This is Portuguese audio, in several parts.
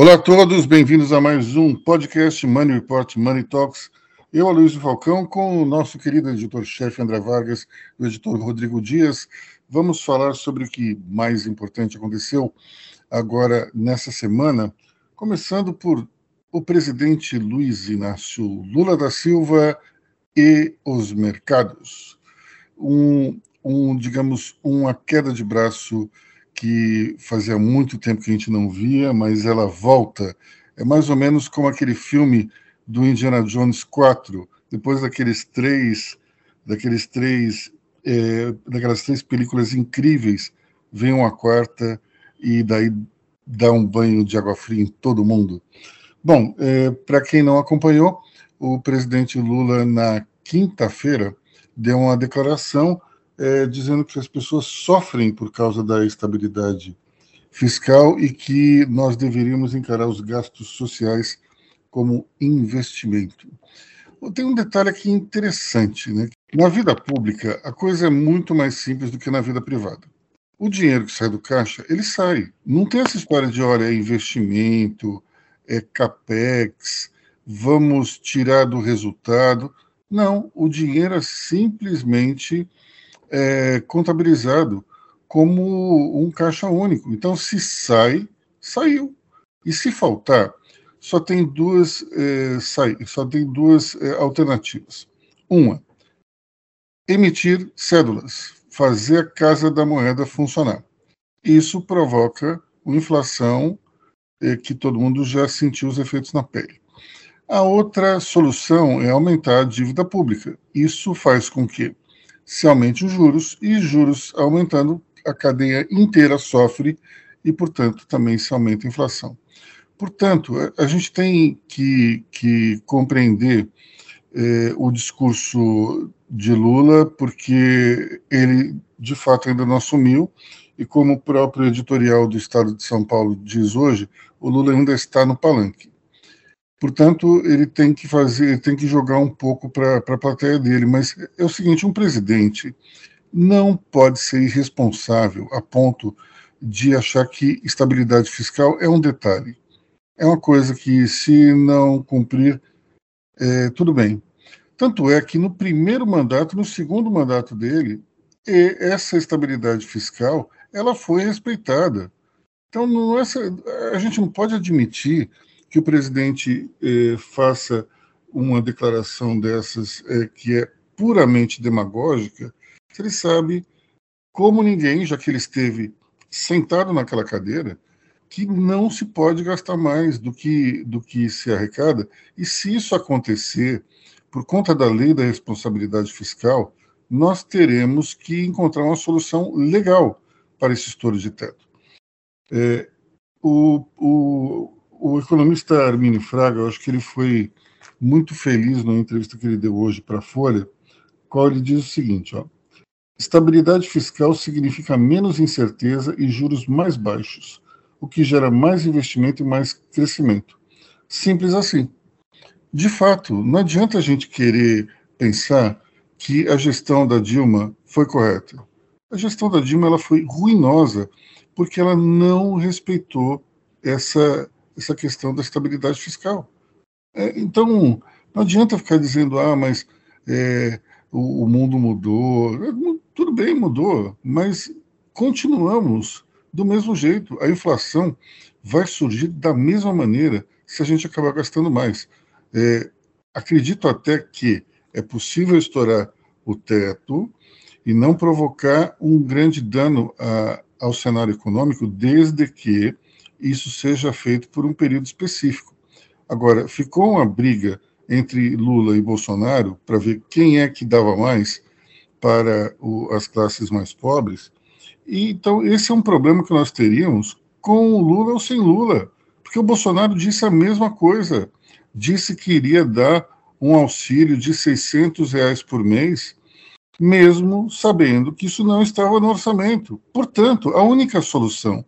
Olá a todos, bem-vindos a mais um podcast Money Report Money Talks. Eu, Aloysio Falcão, com o nosso querido editor-chefe André Vargas e o editor Rodrigo Dias, vamos falar sobre o que mais importante aconteceu agora nessa semana, começando por o presidente Luiz Inácio Lula da Silva e os mercados. Um, um digamos, uma queda de braço que fazia muito tempo que a gente não via, mas ela volta. É mais ou menos como aquele filme do Indiana Jones 4, depois daqueles três, daqueles três, é, daquelas três películas incríveis, vem uma quarta e daí dá um banho de água fria em todo mundo. Bom, é, para quem não acompanhou, o presidente Lula na quinta-feira deu uma declaração é, dizendo que as pessoas sofrem por causa da estabilidade fiscal e que nós deveríamos encarar os gastos sociais como investimento. Tem um detalhe aqui interessante, né? Na vida pública, a coisa é muito mais simples do que na vida privada. O dinheiro que sai do caixa, ele sai. Não tem essa história de, olha, é investimento, é capex, vamos tirar do resultado. Não, o dinheiro é simplesmente é, contabilizado como um caixa único. Então, se sai, saiu. E se faltar, só tem duas, é, sai, só tem duas é, alternativas. Uma, emitir cédulas, fazer a casa da moeda funcionar. Isso provoca uma inflação é, que todo mundo já sentiu os efeitos na pele. A outra solução é aumentar a dívida pública. Isso faz com que se aumente os juros, e juros aumentando, a cadeia inteira sofre e, portanto, também se aumenta a inflação. Portanto, a gente tem que, que compreender eh, o discurso de Lula, porque ele, de fato, ainda não assumiu, e como o próprio editorial do Estado de São Paulo diz hoje, o Lula ainda está no palanque. Portanto, ele tem que fazer, tem que jogar um pouco para a plateia dele. Mas é o seguinte: um presidente não pode ser irresponsável a ponto de achar que estabilidade fiscal é um detalhe. É uma coisa que, se não cumprir, é, tudo bem. Tanto é que no primeiro mandato, no segundo mandato dele, essa estabilidade fiscal ela foi respeitada. Então, não é, a gente não pode admitir que o presidente eh, faça uma declaração dessas eh, que é puramente demagógica, ele sabe, como ninguém, já que ele esteve sentado naquela cadeira, que não se pode gastar mais do que, do que se arrecada, e se isso acontecer, por conta da lei da responsabilidade fiscal, nós teremos que encontrar uma solução legal para esse estouro de teto. É, o, o, o economista Arminio Fraga, eu acho que ele foi muito feliz na entrevista que ele deu hoje para a Folha, qual ele diz o seguinte, ó, estabilidade fiscal significa menos incerteza e juros mais baixos, o que gera mais investimento e mais crescimento. Simples assim. De fato, não adianta a gente querer pensar que a gestão da Dilma foi correta. A gestão da Dilma ela foi ruinosa porque ela não respeitou essa essa questão da estabilidade fiscal. É, então, não adianta ficar dizendo, ah, mas é, o, o, mundo mudou. É, tudo bem, mudou, mas continuamos do mesmo jeito. A inflação vai surgir da mesma maneira se a gente acabar gastando mais. É, acredito até que é possível estourar o teto e não provocar um grande dano a, ao cenário econômico, desde que isso seja feito por um período específico. Agora, ficou uma briga entre Lula e Bolsonaro para ver quem é que dava mais para o, as classes mais pobres. E, então, esse é um problema que nós teríamos com o Lula ou sem Lula, porque o Bolsonaro disse a mesma coisa, disse que iria dar um auxílio de 600 reais por mês, mesmo sabendo que isso não estava no orçamento. Portanto, a única solução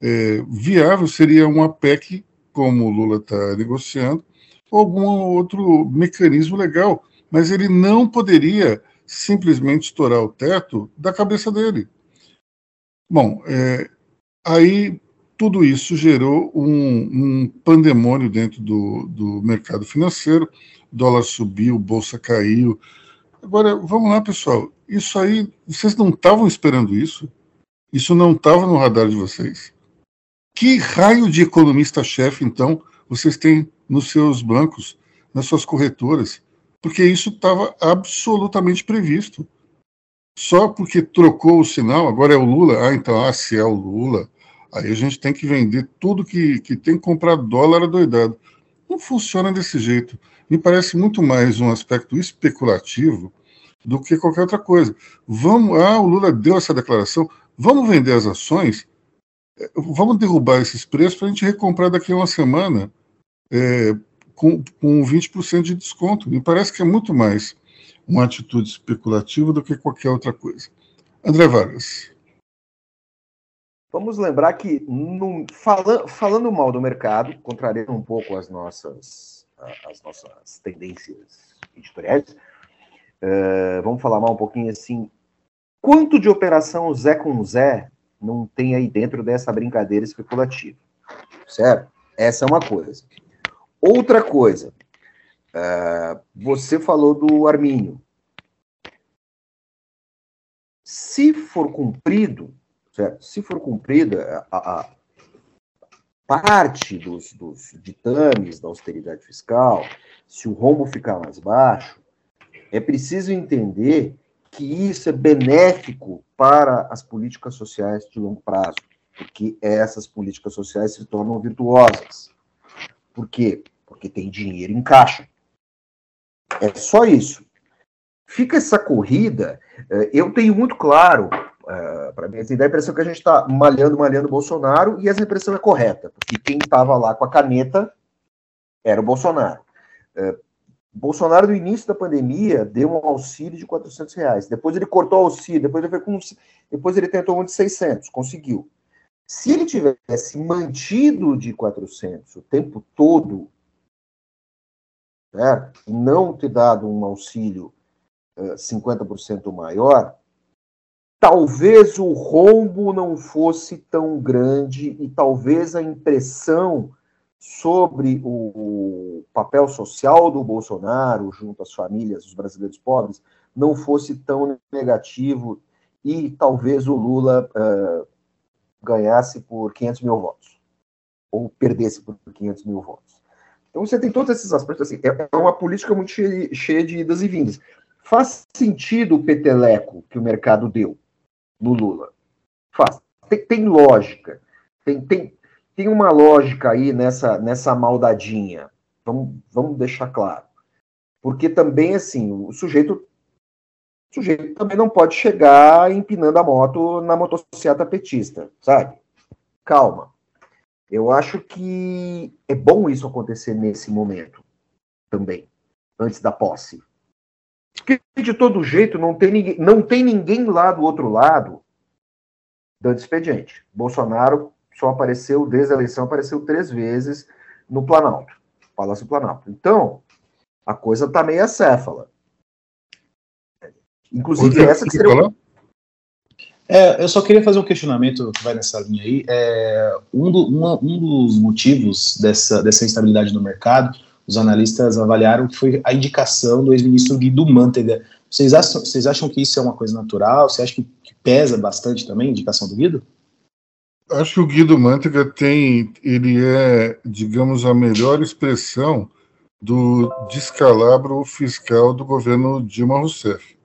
é, viável seria uma PEC, como o Lula está negociando, ou algum outro mecanismo legal, mas ele não poderia simplesmente estourar o teto da cabeça dele. Bom, é, aí tudo isso gerou um, um pandemônio dentro do, do mercado financeiro, dólar subiu, bolsa caiu. Agora, vamos lá, pessoal. Isso aí, vocês não estavam esperando isso? Isso não estava no radar de vocês? Que raio de economista-chefe, então, vocês têm nos seus bancos, nas suas corretoras? Porque isso estava absolutamente previsto. Só porque trocou o sinal, agora é o Lula, ah, então, ah, se é o Lula, aí a gente tem que vender tudo que, que tem que comprar dólar adoidado. Não funciona desse jeito. Me parece muito mais um aspecto especulativo do que qualquer outra coisa. Vamos, ah, o Lula deu essa declaração, vamos vender as ações, vamos derrubar esses preços para a gente recomprar daqui a uma semana é, com, com 20% de desconto. Me parece que é muito mais uma atitude especulativa do que qualquer outra coisa. André Vargas. Vamos lembrar que, no, fala, falando mal do mercado, contrariando um pouco as nossas, as nossas tendências editoriais, uh, vamos falar mal um pouquinho assim. Quanto de operação Zé com Zé não tem aí dentro dessa brincadeira especulativa? Certo? Essa é uma coisa. Outra coisa, uh, você falou do Armínio. Se for cumprido, Certo? Se for cumprida a, a parte dos, dos ditames da austeridade fiscal, se o rombo ficar mais baixo, é preciso entender que isso é benéfico para as políticas sociais de longo prazo, porque essas políticas sociais se tornam virtuosas. Por quê? Porque tem dinheiro em caixa. É só isso. Fica essa corrida, eh, eu tenho muito claro Uh, para mim, assim, a impressão que a gente está malhando, malhando o Bolsonaro, e essa impressão é correta, porque quem estava lá com a caneta era o Bolsonaro. Bolsonaro, no início da pandemia, deu um auxílio de 400 reais. Depois ele cortou o auxílio, depois ele, com, depois ele tentou um de 600, conseguiu. Se ele tivesse mantido de 400 o tempo todo, certo? e não ter dado um auxílio uh, 50% maior, talvez o rombo não fosse tão grande e talvez a impressão sobre o papel social do Bolsonaro junto às famílias dos brasileiros pobres não fosse tão negativo e talvez o Lula uh, ganhasse por 500 mil votos ou perdesse por 500 mil votos. Então você tem todos esses aspectos assim. É, é uma política muito cheia, de idas e vindas. Faz sentido o peteleco que o mercado deu no Lula. Faz. Tem, tem lógica. Tem, tem, tem uma lógica aí nessa, nessa maldadinha. Vamos, vamos deixar claro. Porque também, assim, o sujeito, o sujeito também não pode chegar empinando a moto na motocicleta petista, sabe? Calma. Eu acho que é bom isso acontecer nesse momento também, antes da posse. Porque, de todo jeito, não tem, ninguém, não tem ninguém lá do outro lado dando expediente. Bolsonaro só apareceu, desde a eleição, apareceu três vezes no Planalto, Palácio Planalto. Então, a coisa está meio acéfala. Inclusive, essa que seria. É, eu só queria fazer um questionamento que vai nessa linha aí. É, um, do, uma, um dos motivos dessa, dessa instabilidade no mercado os analistas avaliaram que foi a indicação do ex-ministro Guido Mantega. Vocês acham, vocês acham que isso é uma coisa natural? Você acha que, que pesa bastante também a indicação do Guido? Acho que o Guido Mantega tem, ele é, digamos, a melhor expressão do descalabro fiscal do governo Dilma Rousseff.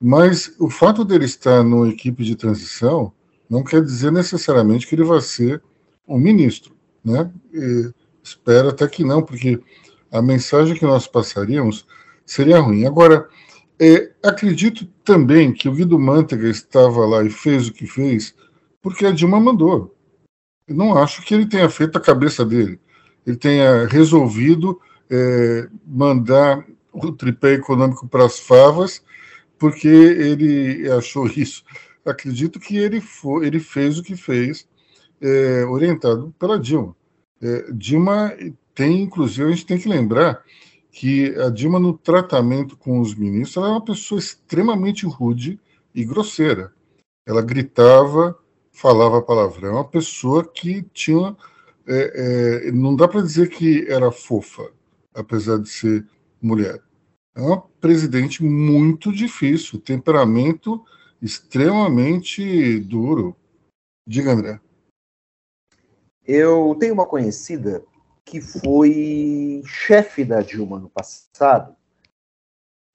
Mas o fato dele estar numa equipe de transição não quer dizer necessariamente que ele vai ser um ministro, né? E, Espero até que não, porque a mensagem que nós passaríamos seria ruim. Agora, é, acredito também que o Guido Mantega estava lá e fez o que fez porque a Dilma mandou. Eu não acho que ele tenha feito a cabeça dele. Ele tenha resolvido é, mandar o tripé econômico para as favas porque ele achou isso. Acredito que ele, foi, ele fez o que fez, é, orientado pela Dilma. É, Dilma tem, inclusive, a gente tem que lembrar que a Dilma, no tratamento com os ministros, ela é uma pessoa extremamente rude e grosseira. Ela gritava, falava palavrão, uma pessoa que tinha. É, é, não dá para dizer que era fofa, apesar de ser mulher. É uma presidente muito difícil, temperamento extremamente duro. Diga, André. Eu tenho uma conhecida que foi chefe da Dilma no passado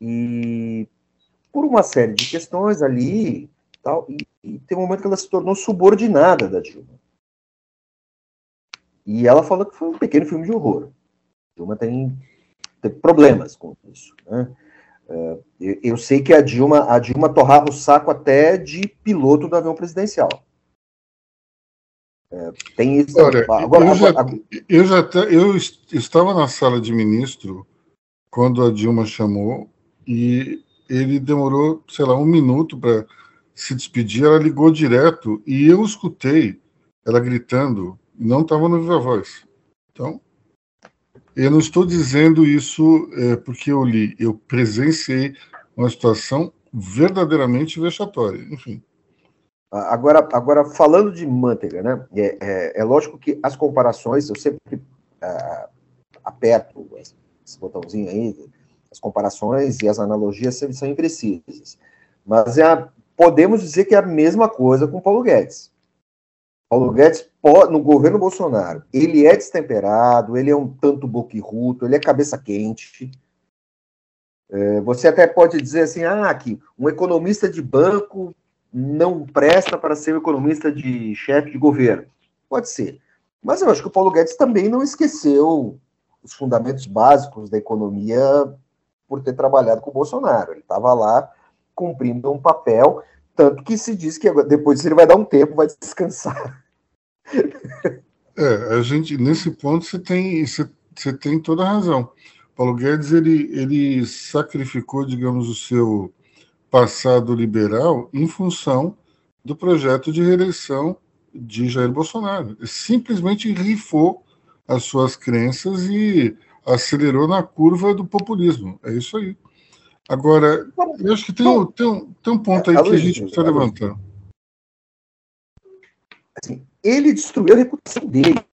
e por uma série de questões ali tal e, e tem um momento que ela se tornou subordinada da Dilma e ela falou que foi um pequeno filme de horror. A Dilma tem, tem problemas com isso, né? Uh, eu, eu, sei que a Dilma, a Dilma torrava o saco até de piloto do avião presidencial. É, tem isso. Olha, agora, eu, já, agora, eu já eu estava na sala de ministro quando a Dilma chamou e ele demorou, sei lá, um minuto para se despedir. Ela ligou direto e eu escutei ela gritando. Não estava no Viva Voz. Então, eu não estou dizendo isso é, porque eu li. Eu presenciei uma situação verdadeiramente vexatória. Enfim. Agora, agora falando de manteiga, né? É, é, é lógico que as comparações, eu sempre uh, aperto esse botãozinho aí, as comparações e as analogias sempre são imprecisas. Mas é a, podemos dizer que é a mesma coisa com Paulo Guedes. Paulo Guedes, no governo Bolsonaro, ele é destemperado, ele é um tanto boquirruto, ele é cabeça quente. É, você até pode dizer assim, ah, que um economista de banco não presta para ser um economista de chefe de governo. Pode ser. Mas eu acho que o Paulo Guedes também não esqueceu os fundamentos básicos da economia por ter trabalhado com o Bolsonaro. Ele estava lá cumprindo um papel, tanto que se diz que depois ele vai dar um tempo, vai descansar. É, a gente nesse ponto você tem você, você tem toda a razão. Paulo Guedes ele ele sacrificou, digamos, o seu passado liberal em função do projeto de reeleição de Jair Bolsonaro. Simplesmente rifou as suas crenças e acelerou na curva do populismo. É isso aí. Agora, eu acho que tem, tem, um, tem um ponto aí que a gente precisa levantar. Assim, ele destruiu a reputação dele.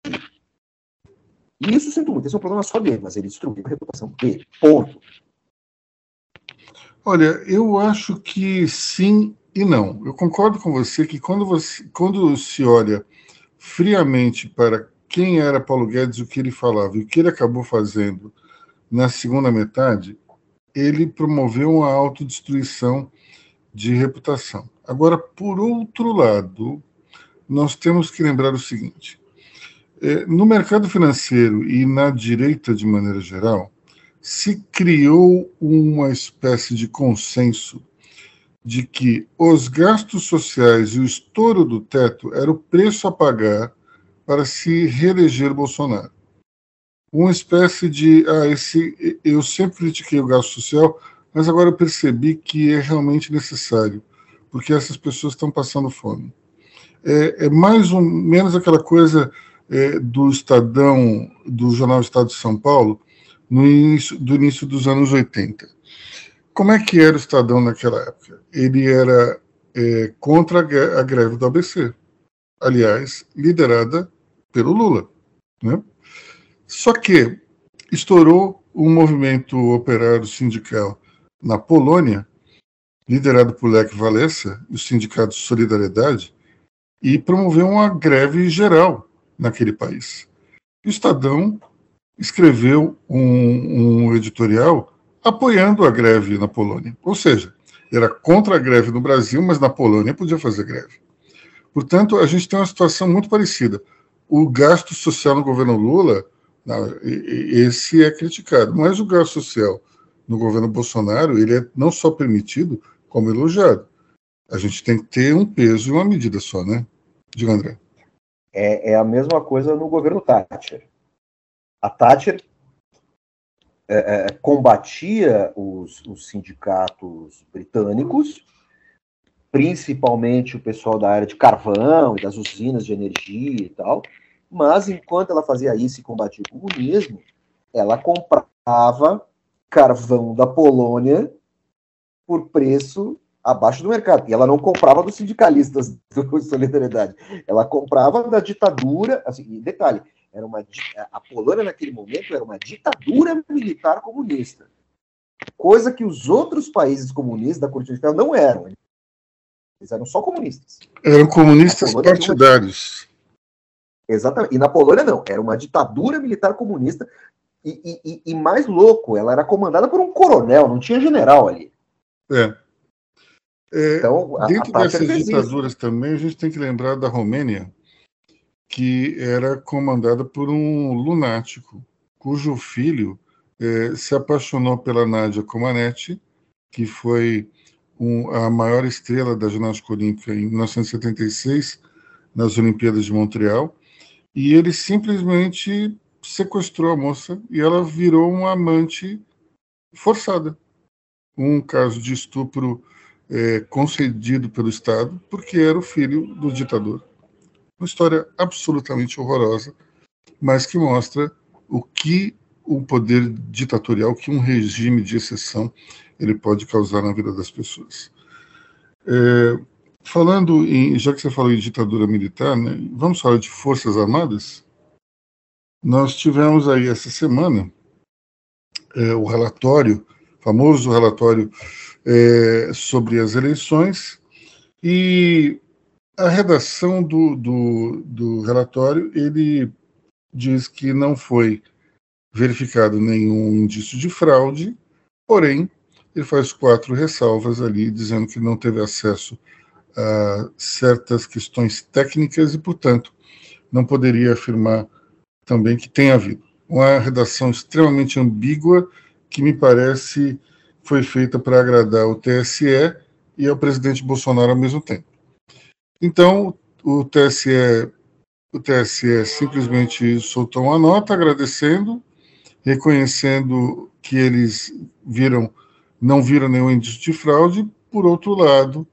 E isso sinto muito, esse é um problema só dele, mas ele destruiu a reputação dele. Ponto. Olha, eu acho que sim e não. Eu concordo com você que quando, você, quando se olha friamente para quem era Paulo Guedes, o que ele falava e o que ele acabou fazendo na segunda metade, ele promoveu uma autodestruição de reputação. Agora, por outro lado, nós temos que lembrar o seguinte: é, no mercado financeiro e na direita de maneira geral, se criou uma espécie de consenso de que os gastos sociais e o estouro do teto era o preço a pagar para se reeleger Bolsonaro. Uma espécie de, ah, esse, eu sempre critiquei o gasto social, mas agora eu percebi que é realmente necessário, porque essas pessoas estão passando fome. É, é mais ou menos aquela coisa é, do Estadão, do jornal Estado de São Paulo, no início, do início dos anos 80. Como é que era o Estadão naquela época? Ele era é, contra a greve do ABC, aliás, liderada pelo Lula. Né? Só que estourou um movimento operário sindical na Polônia, liderado por Lech Walesa, o Sindicato de Solidariedade, e promoveu uma greve geral naquele país. O Estadão escreveu um, um editorial apoiando a greve na Polônia. Ou seja, era contra a greve no Brasil, mas na Polônia podia fazer greve. Portanto, a gente tem uma situação muito parecida. O gasto social no governo Lula, esse é criticado, mas o gasto social no governo Bolsonaro, ele é não só permitido, como elogiado. A gente tem que ter um peso e uma medida só, né? Diga, André. É, é a mesma coisa no governo Thatcher a Thatcher é, é, combatia os, os, sindicatos britânicos, principalmente o pessoal da área de carvão e das usinas de energia e tal, mas enquanto ela fazia isso e combatia o comunismo, ela comprava carvão da Polônia por preço abaixo do mercado. E ela não comprava dos sindicalistas do Solidariedade. Ela comprava da ditadura. Assim, detalhe, era uma, a Polônia naquele momento era uma ditadura militar comunista. Coisa que os outros países comunistas da Cortina não eram. Eles eram só comunistas. Eram comunistas partidários. Exatamente. E na Polônia não, era uma ditadura militar comunista. E, e, e, mais louco, ela era comandada por um coronel, não tinha general ali. É. é então, dentro a dessas ditaduras também, a gente tem que lembrar da Romênia, que era comandada por um lunático, cujo filho é, se apaixonou pela Nádia Comaneci, que foi um, a maior estrela da ginástica olímpica em 1976, nas Olimpíadas de Montreal, e ele simplesmente sequestrou a moça e ela virou uma amante forçada. Um caso de estupro é, concedido pelo Estado, porque era o filho do ditador. Uma história absolutamente horrorosa, mas que mostra o que o poder ditatorial, que um regime de exceção ele pode causar na vida das pessoas. É, falando em, já que você falou em ditadura militar, né, vamos falar de forças armadas. Nós tivemos aí essa semana é, o relatório, famoso relatório é, sobre as eleições, e a redação do, do, do relatório ele diz que não foi verificado nenhum indício de fraude, porém ele faz quatro ressalvas ali, dizendo que não teve acesso a certas questões técnicas e, portanto, não poderia afirmar também que tem havido. Uma redação extremamente ambígua que me parece foi feita para agradar o TSE e ao presidente Bolsonaro ao mesmo tempo. Então, o TSE, o TSE simplesmente soltou uma nota agradecendo, reconhecendo que eles viram não viram nenhum indício de fraude. Por outro lado,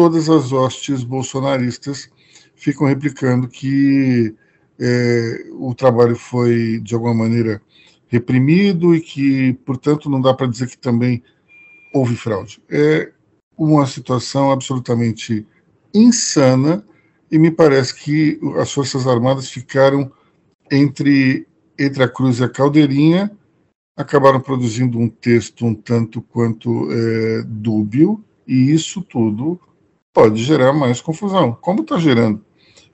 todas as hostes bolsonaristas ficam replicando que é, o trabalho foi, de alguma maneira, reprimido e que, portanto, não dá para dizer que também houve fraude. É uma situação absolutamente insana e me parece que as Forças Armadas ficaram entre, entre a cruz e a caldeirinha acabaram produzindo um texto um tanto quanto é, dúbio, e isso tudo pode gerar mais confusão, como está gerando.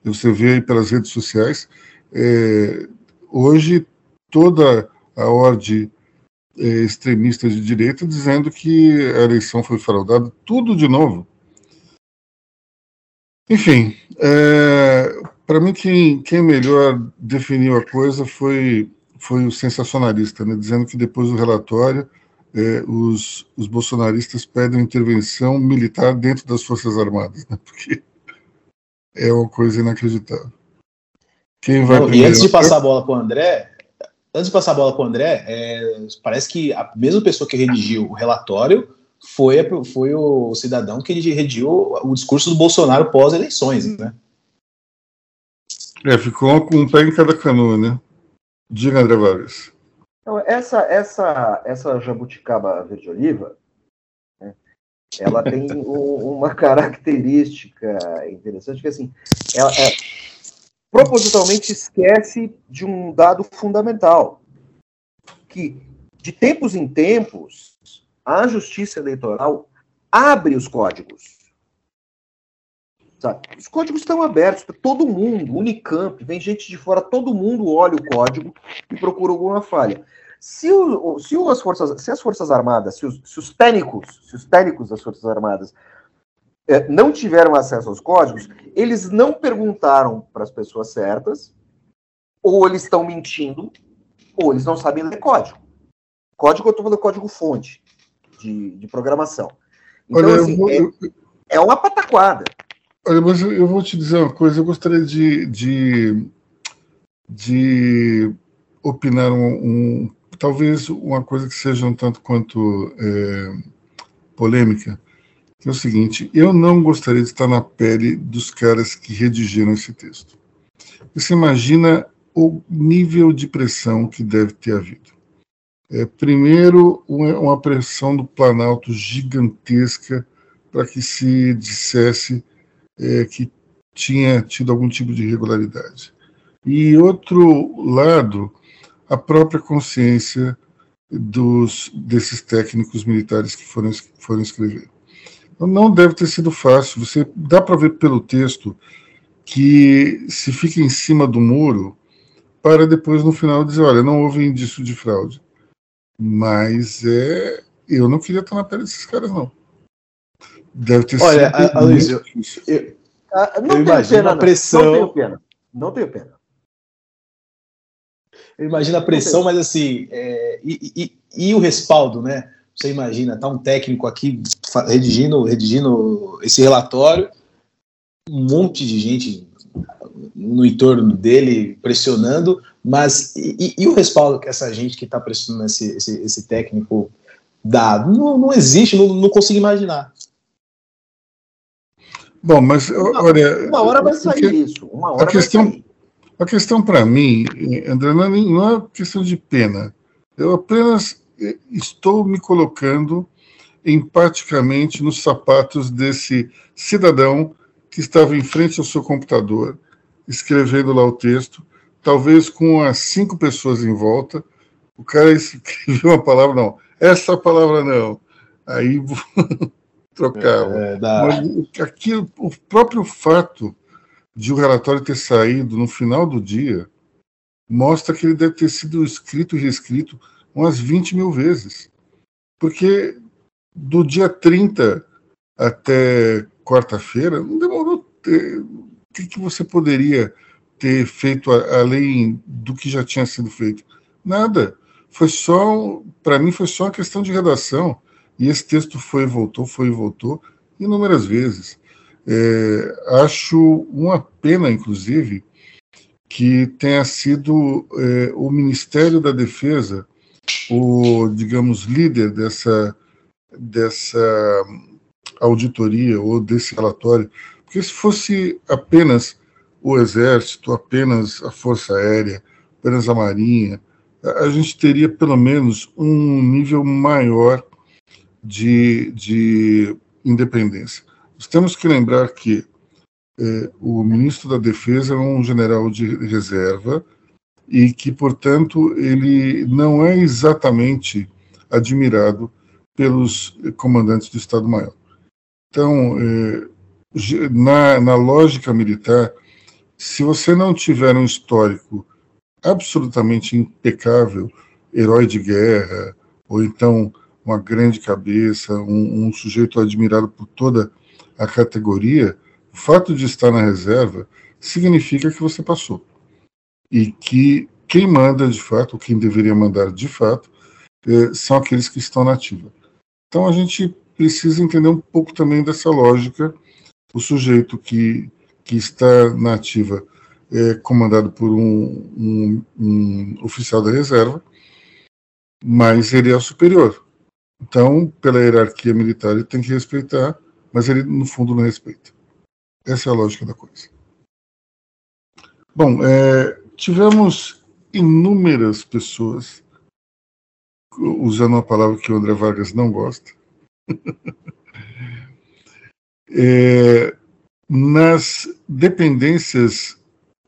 Você vê aí pelas redes sociais, é, hoje toda a ordem é, extremista de direita dizendo que a eleição foi fraudada, tudo de novo. Enfim, é, para mim quem, quem melhor definiu a coisa foi foi o sensacionalista, né, dizendo que depois do relatório é, os, os bolsonaristas pedem intervenção militar dentro das Forças Armadas, né, porque é uma coisa inacreditável. Quem vai Não, e antes de passar a bola para o André, antes de passar a bola para o André, é, parece que a mesma pessoa que redigiu o relatório foi, foi o cidadão que redigiu o discurso do Bolsonaro pós-eleições, né? É, ficou com um pé em cada canoa, né? Diga, André Vargas. Então, essa, essa, essa jabuticaba verde-oliva, né, ela tem um, uma característica interessante, que assim, ela é, propositalmente esquece de um dado fundamental, que de tempos em tempos, a justiça eleitoral abre os códigos. Sabe? Os códigos estão abertos para todo mundo, Unicamp, vem gente de fora, todo mundo olha o código e procura alguma falha. Se, o, se, as, forças, se as Forças Armadas, se os, se os técnicos, se os técnicos das Forças Armadas é, não tiveram acesso aos códigos, eles não perguntaram para as pessoas certas, ou eles estão mentindo, ou eles não sabem ler código. Código, eu estou falando código fonte de, de programação. Então, Olha, assim, vou... é, é uma pataquada. Olha, mas eu vou te dizer uma coisa, eu gostaria de, de, de opinar um, um, talvez uma coisa que seja um tanto quanto é, polêmica, que é o seguinte, eu não gostaria de estar na pele dos caras que redigiram esse texto. Você imagina o nível de pressão que deve ter havido. É, primeiro, uma, pressão do Planalto gigantesca para que se dissesse é, que tinha tido algum tipo de irregularidade. E outro lado, a própria consciência dos, desses técnicos militares que foram, foram escrever. Então, não deve ter sido fácil. Você dá para ver pelo texto que se fica em cima do muro para depois no final dizer, olha, não houve indício de fraude. Mas é, eu não queria estar na pele desses caras não. Deve ter olha, sido. Olha, Luiz, eu, eu, não eu tenho pena, a pressão. Não tenho pena. Não tenho pena. Eu imagino a pressão, mas assim, é, e, e, e, o respaldo, né? Você imagina, tá um técnico aqui redigindo, redigindo esse relatório, um monte de gente no entorno dele pressionando, mas e, e o respaldo que essa gente que está pressionando esse, esse, esse, técnico dá? Não, não existe, não, não consigo imaginar. Bom, mas olha. Uma hora vai sair porque, isso. Uma hora a questão. A questão para mim, André, não é, não é questão de pena. Eu apenas estou me colocando empaticamente nos sapatos desse cidadão que estava em frente ao seu computador, escrevendo lá o texto, talvez com as cinco pessoas em volta. O cara escreveu uma palavra, não, essa palavra não. Aí trocava. É, Mas aqui, o próprio fato de o relatório ter saído no final do dia mostra que ele deve ter sido escrito e reescrito umas 20 mil vezes. Porque do dia 30 até quarta-feira, não demorou. Ter... O que, que você poderia ter feito além do que já tinha sido feito? Nada. Foi só, para mim, foi só uma questão de redação. E esse texto foi e voltou, foi e voltou, inúmeras vezes. É, acho uma pena, inclusive, que tenha sido é, o Ministério da Defesa o, digamos, líder dessa, dessa auditoria ou desse relatório, porque se fosse apenas o Exército, apenas a Força Aérea, apenas a Marinha, a gente teria pelo menos um nível maior de, de independência. Nós temos que lembrar que é, o ministro da Defesa é um general de reserva e que, portanto, ele não é exatamente admirado pelos comandantes do Estado-Maior. Então, é, na, na lógica militar, se você não tiver um histórico absolutamente impecável, herói de guerra, ou então uma grande cabeça, um, um sujeito admirado por toda a categoria, o fato de estar na reserva significa que você passou. E que quem manda de fato, ou quem deveria mandar de fato, é, são aqueles que estão na ativa. Então a gente precisa entender um pouco também dessa lógica. O sujeito que, que está na ativa é comandado por um, um, um oficial da reserva, mas ele é o superior. Então, pela hierarquia militar, ele tem que respeitar mas ele, no fundo, não respeita. Essa é a lógica da coisa. Bom, é, tivemos inúmeras pessoas usando uma palavra que o André Vargas não gosta. é, nas dependências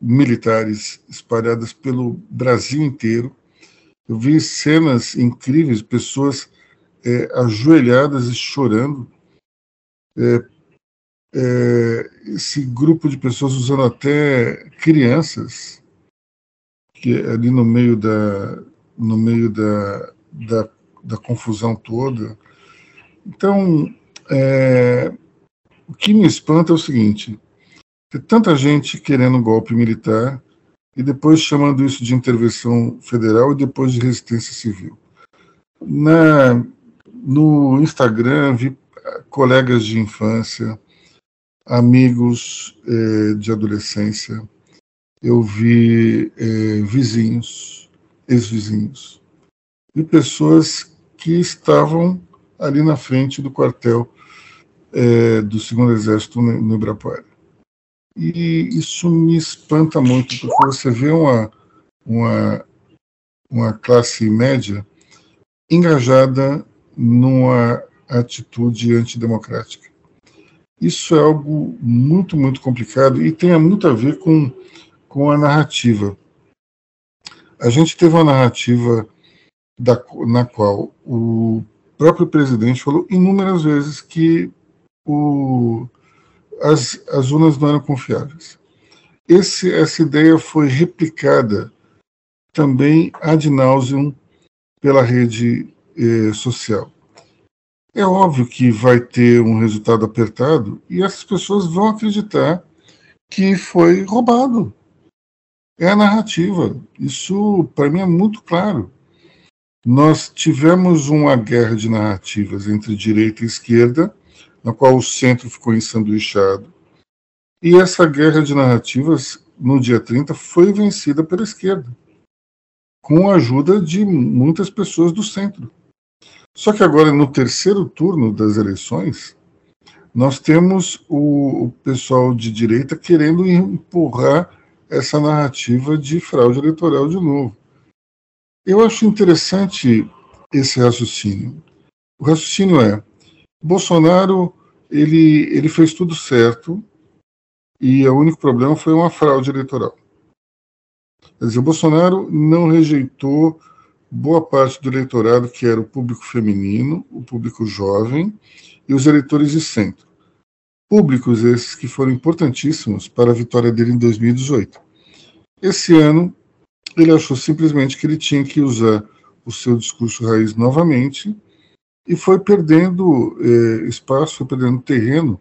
militares espalhadas pelo Brasil inteiro, eu vi cenas incríveis, pessoas é, ajoelhadas e chorando. É, é, esse grupo de pessoas usando até crianças que é ali no meio da no meio da, da, da confusão toda. Então é, o que me espanta é o seguinte tem tanta gente querendo um golpe militar e depois chamando isso de intervenção federal e depois de resistência civil. Na no Instagram vi colegas de infância, amigos eh, de adolescência, eu vi eh, vizinhos, ex-vizinhos, e pessoas que estavam ali na frente do quartel eh, do segundo exército no, no. E isso me espanta muito, porque você vê uma, uma, uma classe média engajada numa atitude antidemocrática. Isso é algo muito, muito complicado e tem muito a ver com, com a narrativa. A gente teve uma narrativa da, na qual o próprio presidente falou inúmeras vezes que o, as, as urnas não eram confiáveis. Esse, essa ideia foi replicada também ad nauseum pela rede eh, social. É óbvio que vai ter um resultado apertado e essas pessoas vão acreditar que foi roubado. É a narrativa. Isso, para mim, é muito claro. Nós tivemos uma guerra de narrativas entre direita e esquerda, na qual o centro ficou ensanduichado. E essa guerra de narrativas, no dia 30, foi vencida pela esquerda, com a ajuda de muitas pessoas do centro. Só que agora, no terceiro turno das eleições, nós temos o, o pessoal de direita querendo empurrar essa narrativa de fraude eleitoral de novo. Eu acho interessante esse raciocínio. O raciocínio é: Bolsonaro ele, ele fez tudo certo e o único problema foi uma fraude eleitoral. Quer dizer, o Bolsonaro não rejeitou boa parte do eleitorado, que era o público feminino, o público jovem e os eleitores de centro. Públicos esses que foram importantíssimos para a vitória dele em 2018. Esse ano, ele achou simplesmente que ele tinha que usar o seu discurso raiz novamente e foi perdendo eh, espaço, foi perdendo terreno,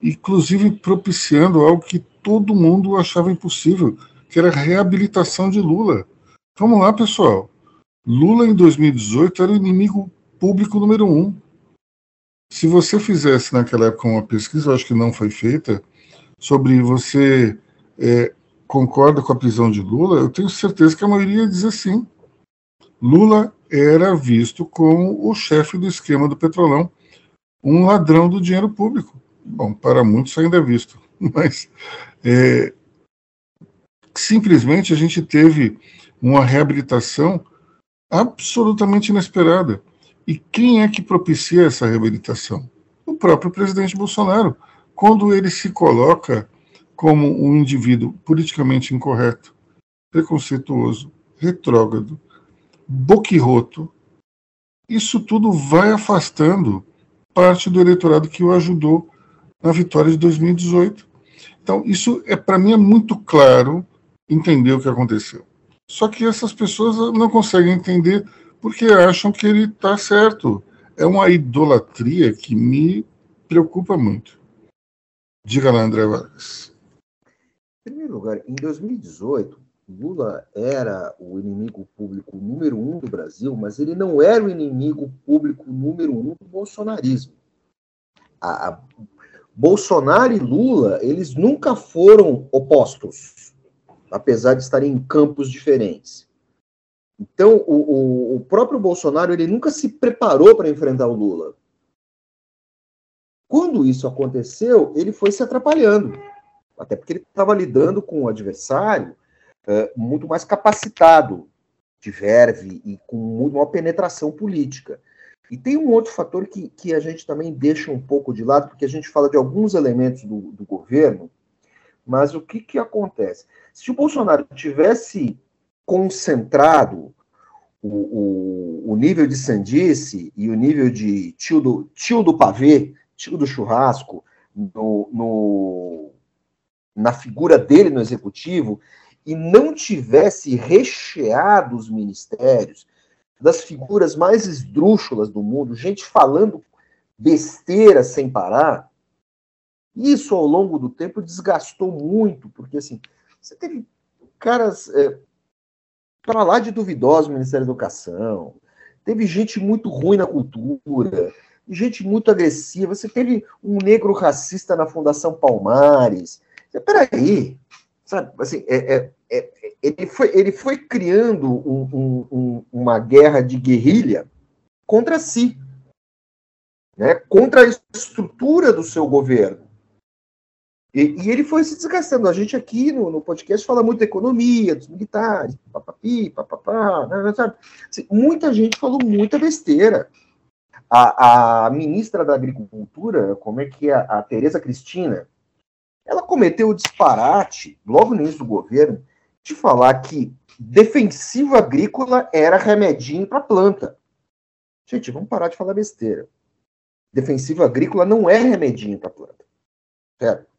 inclusive propiciando algo que todo mundo achava impossível, que era a reabilitação de Lula. Vamos lá, pessoal. Lula, em 2018, era o inimigo público número um. Se você fizesse naquela época uma pesquisa, eu acho que não foi feita, sobre você é, concorda com a prisão de Lula, eu tenho certeza que a maioria ia dizer sim. Lula era visto como o chefe do esquema do petrolão, um ladrão do dinheiro público. Bom, para muitos ainda é visto, mas é, simplesmente a gente teve uma reabilitação absolutamente inesperada. E quem é que propicia essa reabilitação? O próprio presidente Bolsonaro, quando ele se coloca como um indivíduo politicamente incorreto, preconceituoso, retrógrado, boquirroto, isso tudo vai afastando parte do eleitorado que o ajudou na vitória de 2018. Então, isso é para mim é muito claro entender o que aconteceu. Só que essas pessoas não conseguem entender porque acham que ele está certo. É uma idolatria que me preocupa muito. Diga lá, André Vargas. Em primeiro lugar, em 2018, Lula era o inimigo público número um do Brasil, mas ele não era o inimigo público número um do bolsonarismo. A, a, Bolsonaro e Lula, eles nunca foram opostos apesar de estarem em campos diferentes. Então, o, o, o próprio Bolsonaro ele nunca se preparou para enfrentar o Lula. Quando isso aconteceu, ele foi se atrapalhando, até porque ele estava lidando com um adversário é, muito mais capacitado de verve e com muito maior penetração política. E tem um outro fator que, que a gente também deixa um pouco de lado, porque a gente fala de alguns elementos do, do governo mas o que, que acontece? Se o Bolsonaro tivesse concentrado o, o, o nível de sandice e o nível de tio do, tio do pavê, tio do churrasco, no, no, na figura dele no executivo, e não tivesse recheado os ministérios das figuras mais esdrúxulas do mundo, gente falando besteira sem parar, isso, ao longo do tempo, desgastou muito, porque assim, você teve caras é, para lá de duvidosos no Ministério da Educação, teve gente muito ruim na cultura, gente muito agressiva, você teve um negro racista na Fundação Palmares. Peraí, sabe, assim, é, é, é, ele, foi, ele foi criando um, um, uma guerra de guerrilha contra si, né, contra a estrutura do seu governo. E, e, ele foi se desgastando. A gente aqui no, no, podcast fala muito da economia, dos militares, papapi, papapá, né, né, sabe? Assim, muita gente falou muita besteira. a, a ministra da Agricultura, como é que é, a Tereza Cristina, ela cometeu o disparate, logo no início do governo, de falar que defensivo agrícola era remedinho para planta. Gente, vamos parar de falar besteira. Defensivo agrícola não é remedinho para planta. Certo?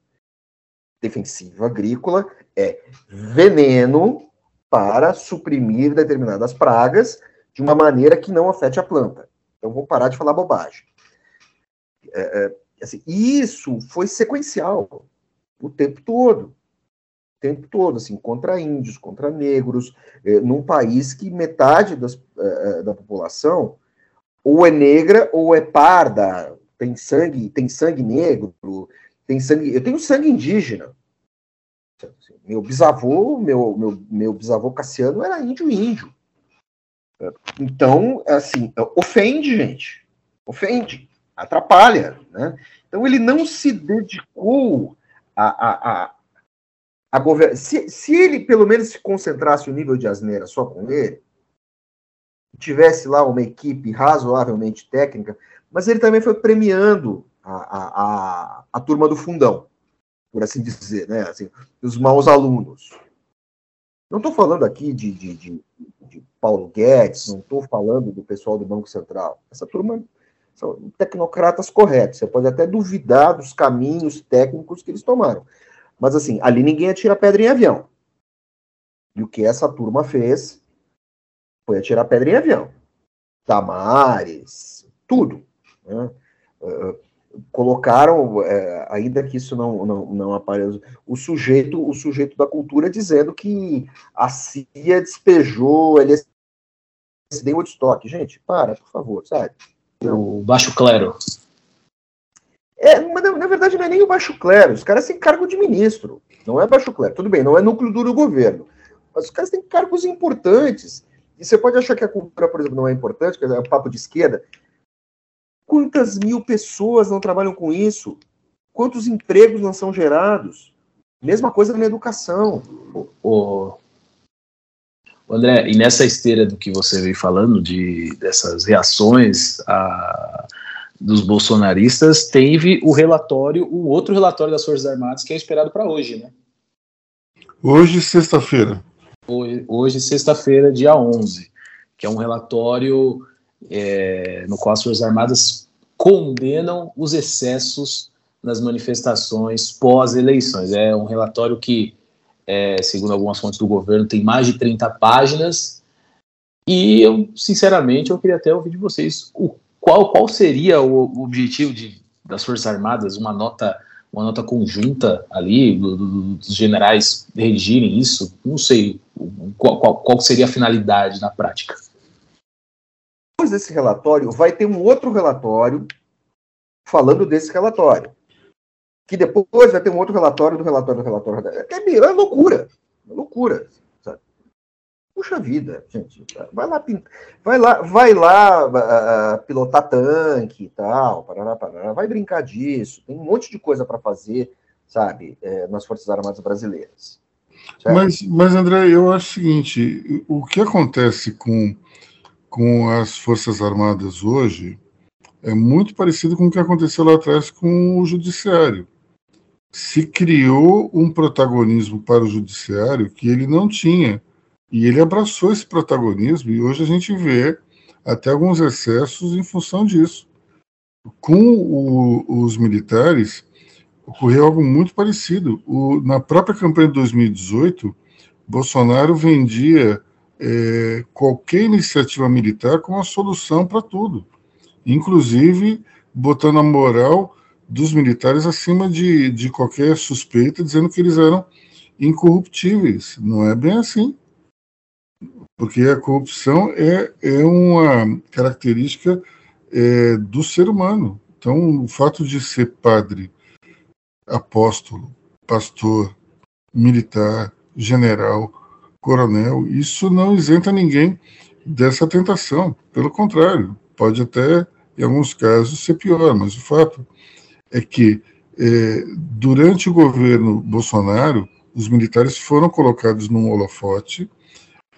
Defensivo agrícola é veneno para suprimir determinadas pragas de uma maneira que não afete a planta. Então, vou parar de falar bobagem. É, é, assim, isso foi sequencial o tempo todo. O tempo todo, assim, contra índios, contra negros, é, num país que metade das, é, é, da população ou é negra ou é parda, tem sangue, tem sangue negro, tem sangue. Eu tenho sangue indígena. Meu bisavô, meu, meu, meu bisavô Cassiano era índio índio. Então, assim, ofende, gente. Ofende, atrapalha, né? Então ele não se dedicou a, a, a, a governar. Se, se ele pelo menos se concentrasse o nível de asneira só com ele, tivesse lá uma equipe razoavelmente técnica, mas ele também foi premiando a, a, a, turma do fundão, por assim dizer, né? Assim, os maus alunos. Não estou falando aqui de, de, de, de, Paulo Guedes, não estou falando do pessoal do Banco Central. Essa turma são tecnocratas corretos. Você pode até duvidar dos caminhos técnicos que eles tomaram. Mas, assim, ali ninguém atira pedra em avião. E o que essa turma fez foi atirar pedra em avião. Tamares, tudo. Né? Uh, colocaram, é, ainda que isso não, não, não apareça, o sujeito, o sujeito da cultura dizendo que a CIA despejou, ele deu Woodstock. Gente, para, por favor, sabe? O baixo clero. É, mas na, na, verdade não é nem o baixo clero, os caras têm cargo de ministro, não é baixo clero, tudo bem, não é núcleo duro do governo, mas os caras têm cargos importantes, e você pode achar que a cultura, por exemplo, não é importante, que é um papo de esquerda, Quantas mil pessoas não trabalham com isso? Quantos empregos não são gerados? Mesma coisa na educação. O, o, André, e nessa esteira do que você veio falando, de, dessas reações a, dos bolsonaristas, teve o relatório, o outro relatório das Forças Armadas, que é esperado para hoje, né? Hoje, sexta-feira. Hoje, hoje sexta-feira, dia 11, que é um relatório é, no qual as Forças Armadas condenam os excessos nas manifestações pós-eleições. É um relatório que, é, segundo algumas fontes do governo, tem mais de 30 páginas. E eu, sinceramente, eu queria até ouvir de vocês o, qual, qual seria o, objetivo de, das Forças Armadas, uma nota uma nota conjunta ali, do, do, dos generais redigirem isso? Não sei qual, qual, qual seria a finalidade na prática desse relatório, vai ter um outro relatório falando desse relatório. Que depois vai ter um outro relatório do relatório do relatório. É, é, loucura. É loucura. Sabe? Puxa vida, gente. Vai lá, vai lá, vai lá uh, pilotar tanque e tal, parará, parará, vai brincar disso. Tem um monte de coisa para fazer, sabe, é, nas Forças Armadas Brasileiras. Mas, mas, André, eu acho o seguinte: o que acontece com com as Forças Armadas hoje é muito parecido com o que aconteceu lá atrás com o Judiciário. Se criou um protagonismo para o Judiciário que ele não tinha. E ele abraçou esse protagonismo, e hoje a gente vê até alguns excessos em função disso. Com o, os militares, ocorreu algo muito parecido. O, na própria campanha de 2018, Bolsonaro vendia é, qualquer iniciativa militar como a solução para tudo, inclusive botando a moral dos militares acima de, de qualquer suspeita, dizendo que eles eram incorruptíveis. Não é bem assim. Porque a corrupção é, é uma característica é, do ser humano. Então, o fato de ser padre, apóstolo, pastor, militar, general, coronel, isso não isenta ninguém dessa tentação. Pelo contrário, pode até, em alguns casos, ser pior, mas o fato é que, é, durante o governo Bolsonaro, os militares foram colocados num holofote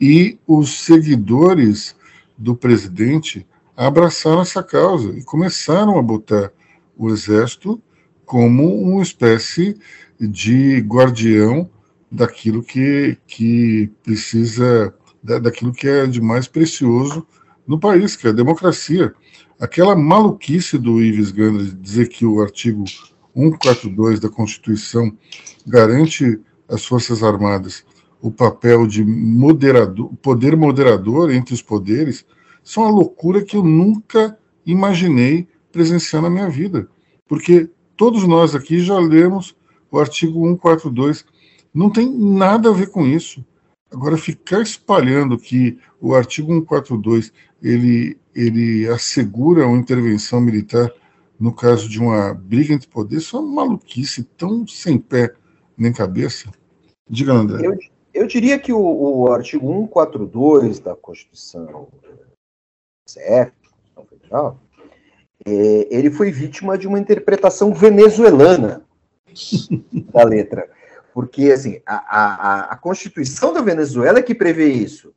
e os seguidores do presidente abraçaram essa causa e começaram a botar o exército como uma espécie de guardião daquilo que, que precisa, daquilo que é de mais precioso no país, que é a democracia. Aquela maluquice do Ives Gandra de dizer que o artigo 142 da Constituição garante às Forças Armadas o papel de moderador, poder moderador entre os poderes, são uma loucura que eu nunca imaginei presenciar na minha vida. Porque todos nós aqui já lemos o artigo 142. Não tem nada a ver com isso. Agora, ficar espalhando que o artigo 142 ele, ele assegura uma intervenção militar no caso de uma briga entre poderes, isso é uma maluquice tão sem pé nem cabeça. Diga, André. Eu, eu diria que o, o artigo 142 da Constituição CF, Federal, é, ele foi vítima de uma interpretação venezuelana da letra. Porque, assim, a, a, a Constituição da Venezuela é que prevê isso.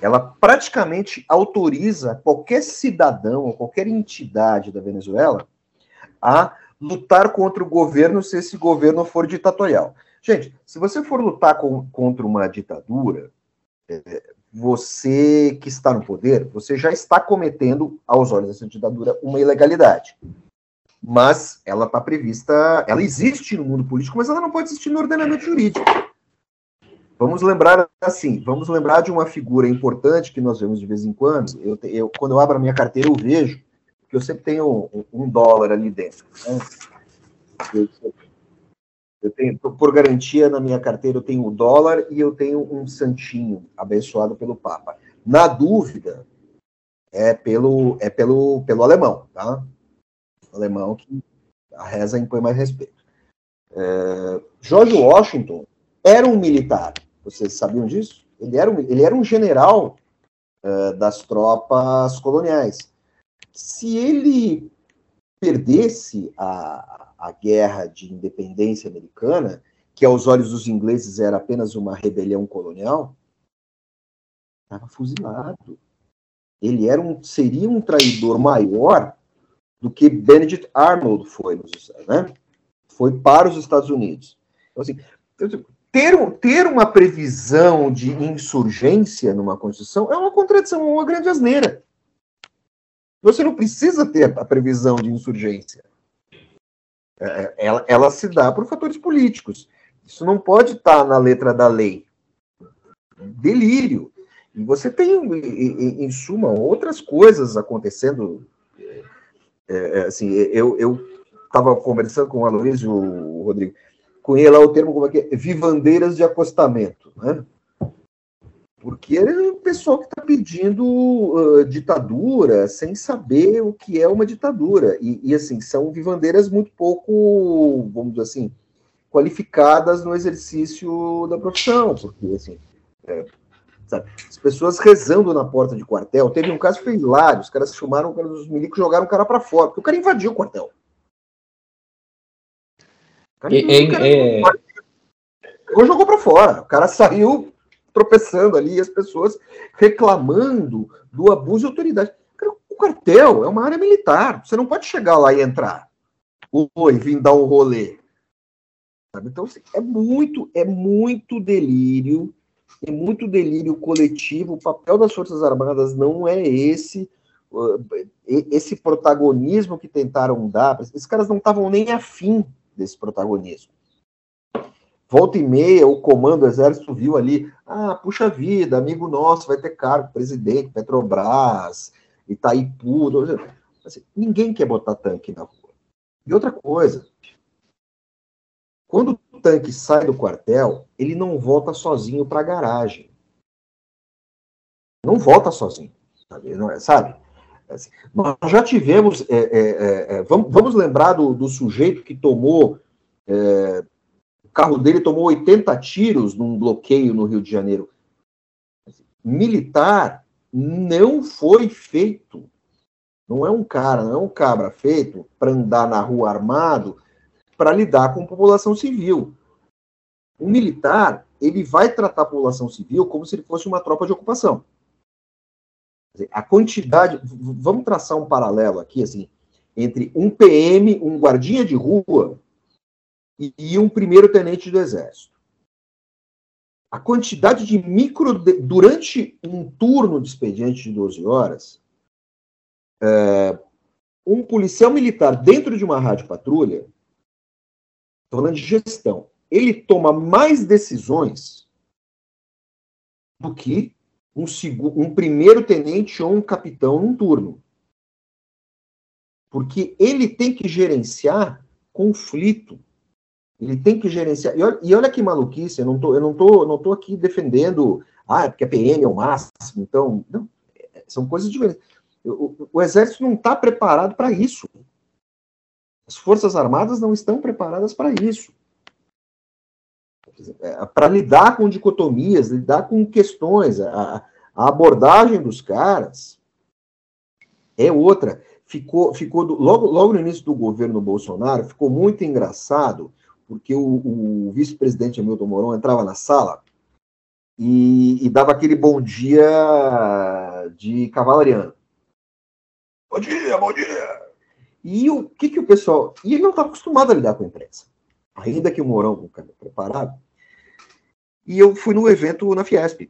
Ela praticamente autoriza qualquer cidadão ou qualquer entidade da Venezuela a lutar contra o governo se esse governo for ditatorial. Gente, se você for lutar com, contra uma ditadura, é, você que está no poder, você já está cometendo, aos olhos dessa ditadura, uma ilegalidade mas ela está prevista, ela existe no mundo político, mas ela não pode existir no ordenamento jurídico. Vamos lembrar assim, vamos lembrar de uma figura importante que nós vemos de vez em quando. Eu, eu quando eu abro a minha carteira, eu vejo que eu sempre tenho um, um dólar ali dentro. Né? Eu, eu tenho, por garantia, na minha carteira eu tenho o dólar e eu tenho um santinho abençoado pelo Papa. Na dúvida, é pelo é pelo pelo alemão, tá? Alemão que a reza impõe mais respeito. É, George Washington era um militar, vocês sabiam disso? Ele era um, ele era um general uh, das tropas coloniais. Se ele perdesse a, a guerra de independência americana, que aos olhos dos ingleses era apenas uma rebelião colonial, estava fuzilado. Ele era um, seria um traidor maior do que Benedict Arnold foi, né? foi para os Estados Unidos. Então, assim, ter, ter uma previsão de insurgência numa Constituição é uma contradição, é uma grande asneira. Você não precisa ter a previsão de insurgência. É, é, ela, ela se dá por fatores políticos. Isso não pode estar na letra da lei. Delírio. E você tem, em, em suma, outras coisas acontecendo é, é, assim, eu estava conversando com o Aloysio, o Rodrigo, com ele lá o termo como é que é? Vivandeiras de acostamento, né? Porque é o pessoal que está pedindo uh, ditadura sem saber o que é uma ditadura. E, e, assim, são vivandeiras muito pouco, vamos dizer assim, qualificadas no exercício da profissão. Porque, assim, é, Sabe? As pessoas rezando na porta de quartel. Teve um caso que foi hilário. Os caras chamaram os milicos jogaram o cara para fora, porque o cara invadiu o quartel. O cara, é, o cara é... jogou para fora. O cara saiu tropeçando ali, as pessoas reclamando do abuso de autoridade. O quartel é uma área militar. Você não pode chegar lá e entrar. Oi, vim dar um rolê. Então, assim, é muito, é muito delírio tem muito delírio coletivo. O papel das Forças Armadas não é esse. Esse protagonismo que tentaram dar, esses caras não estavam nem afim desse protagonismo. Volta e meia, o comando do Exército viu ali, ah, puxa vida, amigo nosso vai ter cargo, presidente, Petrobras, Itaipu. Assim, ninguém quer botar tanque na rua. E outra coisa, quando tanque sai do quartel, ele não volta sozinho para a garagem. Não volta sozinho, sabe? Não é, sabe? Assim, nós já tivemos. É, é, é, é, vamos, vamos, lembrar do, do, sujeito que tomou. É, o carro dele tomou 80 tiros num bloqueio no Rio de Janeiro. Militar não foi feito. Não é um cara, não é um cabra feito para andar na rua armado para lidar com a população civil. O militar, ele vai tratar a população civil como se ele fosse uma tropa de ocupação. A quantidade. Vamos traçar um paralelo aqui, assim, entre um PM, um guardinha de rua, e um primeiro-tenente do Exército. A quantidade de micro. Durante um turno de expediente de 12 horas, é, um policial militar dentro de uma rádio patrulha, falando de gestão, ele toma mais decisões do que um, um primeiro tenente ou um capitão num turno. Porque ele tem que gerenciar conflito. Ele tem que gerenciar. E olha, e olha que maluquice, eu não tô, tô, não tô aqui defendendo, ah, é porque a PM é o máximo, então. Não, são coisas diferentes. O, o exército não está preparado para isso. As Forças Armadas não estão preparadas para isso. É, para lidar com dicotomias, lidar com questões, a, a abordagem dos caras é outra. Ficou, ficou do, logo, logo no início do governo Bolsonaro, ficou muito engraçado porque o, o vice-presidente Hamilton Mourão entrava na sala e, e, dava aquele bom dia de cavalariano. Bom dia, bom dia! E o que, que o pessoal. E ele não estava acostumado a lidar com a imprensa. Ainda que o Mourão, um cara preparado. E eu fui no evento na Fiesp.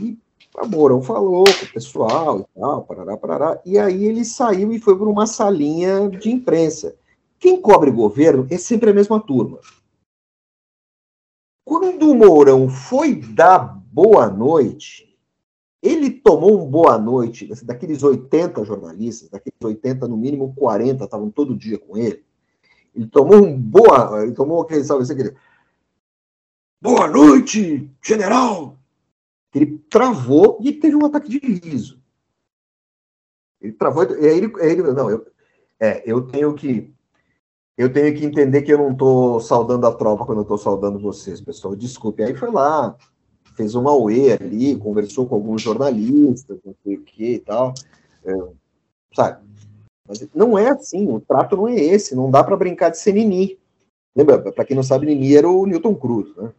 E o Mourão falou com o pessoal e tal, parará, parará. E aí ele saiu e foi para uma salinha de imprensa. Quem cobre governo é sempre a mesma turma. Quando o Mourão foi dar boa noite, ele tomou um boa noite daqueles 80 jornalistas, daqueles 80, no mínimo 40, estavam todo dia com ele. Ele tomou um boa. Ele tomou aquele, sabe, aquele. Boa noite, general! Ele travou e teve um ataque de riso. Ele travou, e aí ele, ele não, eu, é, eu tenho que eu tenho que entender que eu não estou saudando a tropa quando eu estou saudando vocês, pessoal. Desculpe. Aí foi lá, fez um auê ali, conversou com alguns jornalistas, não sei o que e tal. É, sabe? Mas não é assim, o trato não é esse, não dá para brincar de ser Nini. Lembra, para quem não sabe, Nini era o Newton Cruz, né?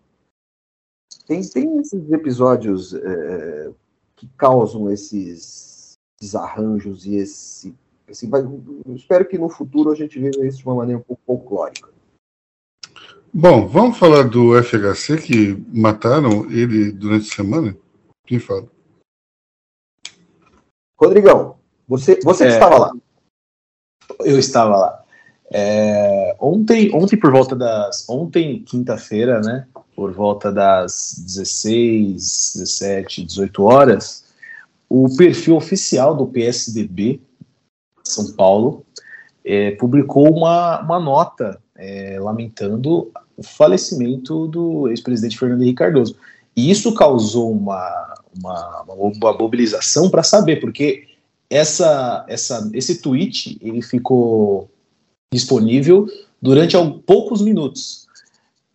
Tem, tem esses episódios é, que causam esses desarranjos e esse Assim, espero que no futuro a gente veja isso de uma maneira um pouco folclórica. Bom, vamos falar do FHC que mataram ele durante a semana? Quem fala? Rodrigão, você, você é, que estava lá. Eu estava lá. É, ontem, ontem por volta das. Ontem, quinta-feira, né? Por volta das 16, 17, 18 horas, o perfil oficial do PSDB são Paulo, é, publicou uma, uma nota é, lamentando o falecimento do ex-presidente Fernando Henrique Cardoso. E isso causou uma, uma, uma mobilização para saber, porque essa, essa, esse tweet ele ficou disponível durante poucos minutos.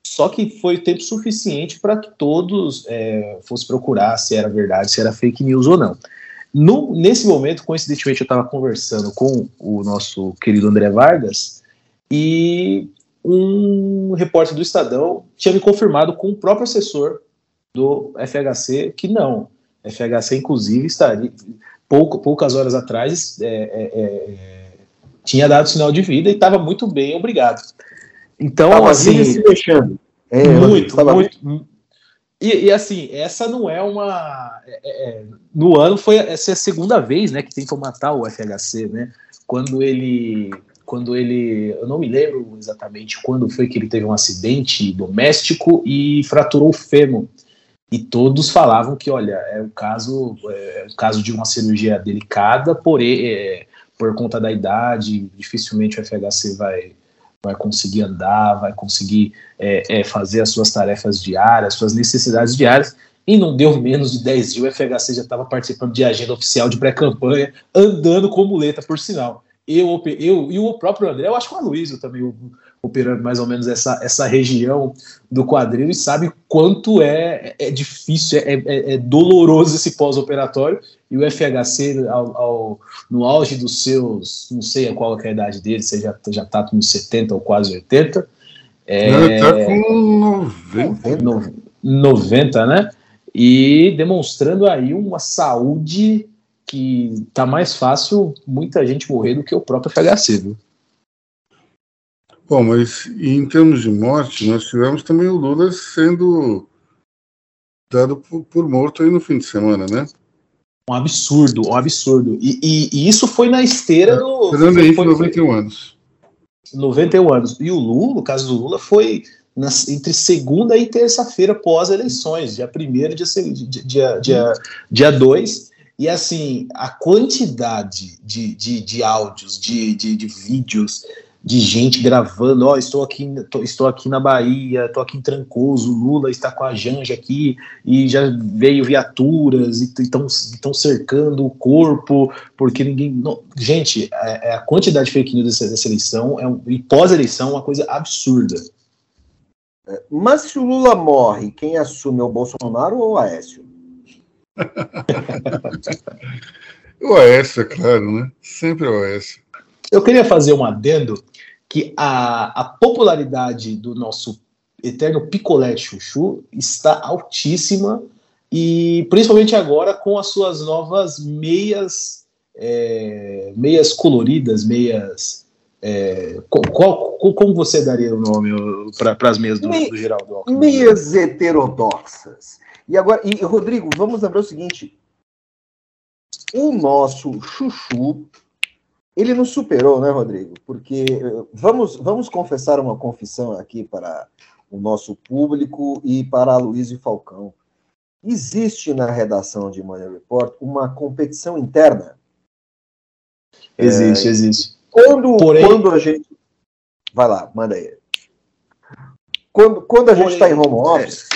Só que foi tempo suficiente para que todos é, fossem procurar se era verdade, se era fake news ou não. No, nesse momento, coincidentemente, eu estava conversando com o nosso querido André Vargas e um repórter do Estadão tinha me confirmado com o próprio assessor do FHC que não. FHC, inclusive, estaria pouco, poucas horas atrás é, é, é, tinha dado sinal de vida e estava muito bem, obrigado. Então, tava assim, se mexendo. É, muito, muito, e, e, assim, essa não é uma. É, é, é, no ano foi essa é a segunda vez, né, que tentam matar o FHC, né? Quando ele, quando ele, eu não me lembro exatamente quando foi que ele teve um acidente doméstico e fraturou o fêmur. E todos falavam que, olha, é o caso, é o caso de uma cirurgia delicada, porém, é, por conta da idade, dificilmente o FHC vai vai conseguir andar, vai conseguir é, é, fazer as suas tarefas diárias, suas necessidades diárias. E não deu menos de 10 dias, o FHC já estava participando de agenda oficial de pré-campanha, andando com muleta, por sinal. Eu, eu e o próprio André, eu acho que o Aloysio também operando mais ou menos essa, essa região do quadril e sabe quanto é, é difícil, é, é, é doloroso esse pós-operatório. E o FHC, ao, ao, no auge dos seus, não sei qual é a idade dele, você já, já tá com 70 ou quase 80. É, Ele tá com 90. 90, né? E demonstrando aí uma saúde que tá mais fácil muita gente morrer do que o próprio FHC, viu? Bom, mas em termos de morte, nós tivemos também o Lula sendo dado por, por morto aí no fim de semana, né? Um absurdo, um absurdo. E, e, e isso foi na esteira é, do. Fernando Henrique, 91 anos. 91 anos. E o Lula, no caso do Lula, foi nas, entre segunda e terça-feira pós-eleições, dia 1 dia 2. Dia, dia, dia dois, e assim, a quantidade de, de, de áudios, de, de, de vídeos, de gente gravando, ó, oh, estou aqui, estou aqui na Bahia, estou aqui em Trancoso, Lula está com a Janja aqui e já veio viaturas e estão cercando o corpo, porque ninguém. Não, gente, é, é, a quantidade de fake news dessa, dessa eleição é um, e pós-eleição é uma coisa absurda. É, mas se o Lula morre, quem assume é o Bolsonaro ou o Aécio? o Aécio, é claro, né? Sempre o Aécio. Eu queria fazer um adendo que a, a popularidade do nosso eterno picolé chuchu está altíssima e principalmente agora com as suas novas meias é, meias coloridas, meias é, qual, qual, como você daria o nome para as meias do, Me, do Geraldo Meias heterodoxas. E agora, e Rodrigo, vamos lembrar o seguinte: o nosso chuchu ele nos superou, né, Rodrigo? Porque eh, vamos, vamos confessar uma confissão aqui para o nosso público e para a Luiz Falcão. Existe na redação de Money Report uma competição interna. Existe, é, existe. Quando, Porém... quando a gente. Vai lá, manda aí. Quando, quando a gente está em home office,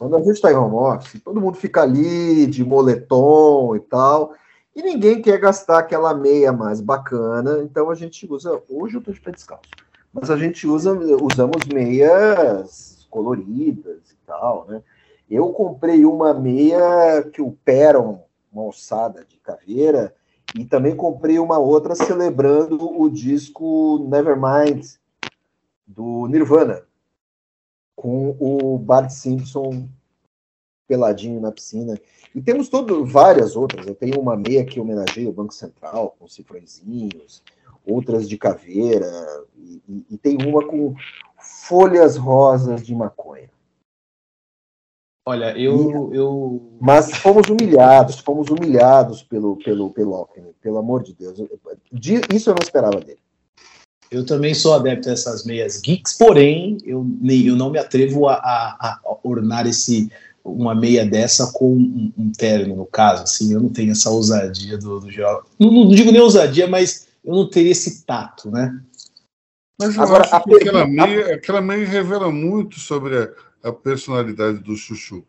quando a gente está em home office, todo mundo fica ali de moletom e tal. E ninguém quer gastar aquela meia mais bacana, então a gente usa. Hoje eu estou de pé descalço, mas a gente usa, usamos meias coloridas e tal, né? Eu comprei uma meia que o Peron, uma alçada de caveira, e também comprei uma outra celebrando o disco Nevermind do Nirvana, com o Bart Simpson peladinho na piscina. E temos todo, várias outras. Eu tenho uma meia que homenageia o Banco Central, com cifrõezinhos, outras de caveira, e, e, e tem uma com folhas rosas de maconha. Olha, eu, eu. Mas fomos humilhados, fomos humilhados pelo, pelo, pelo Alckmin, pelo amor de Deus. Isso eu não esperava dele. Eu também sou adepto a essas meias geeks, porém, eu, eu não me atrevo a, a, a ornar esse uma meia dessa com um, um terno, no caso, assim, eu não tenho essa ousadia do, do geral. Não, não, digo nem ousadia, mas eu não teria esse tato, né? Mas eu Agora, acho que aquela meia, aquela meia revela muito sobre a, a personalidade do Chuchu.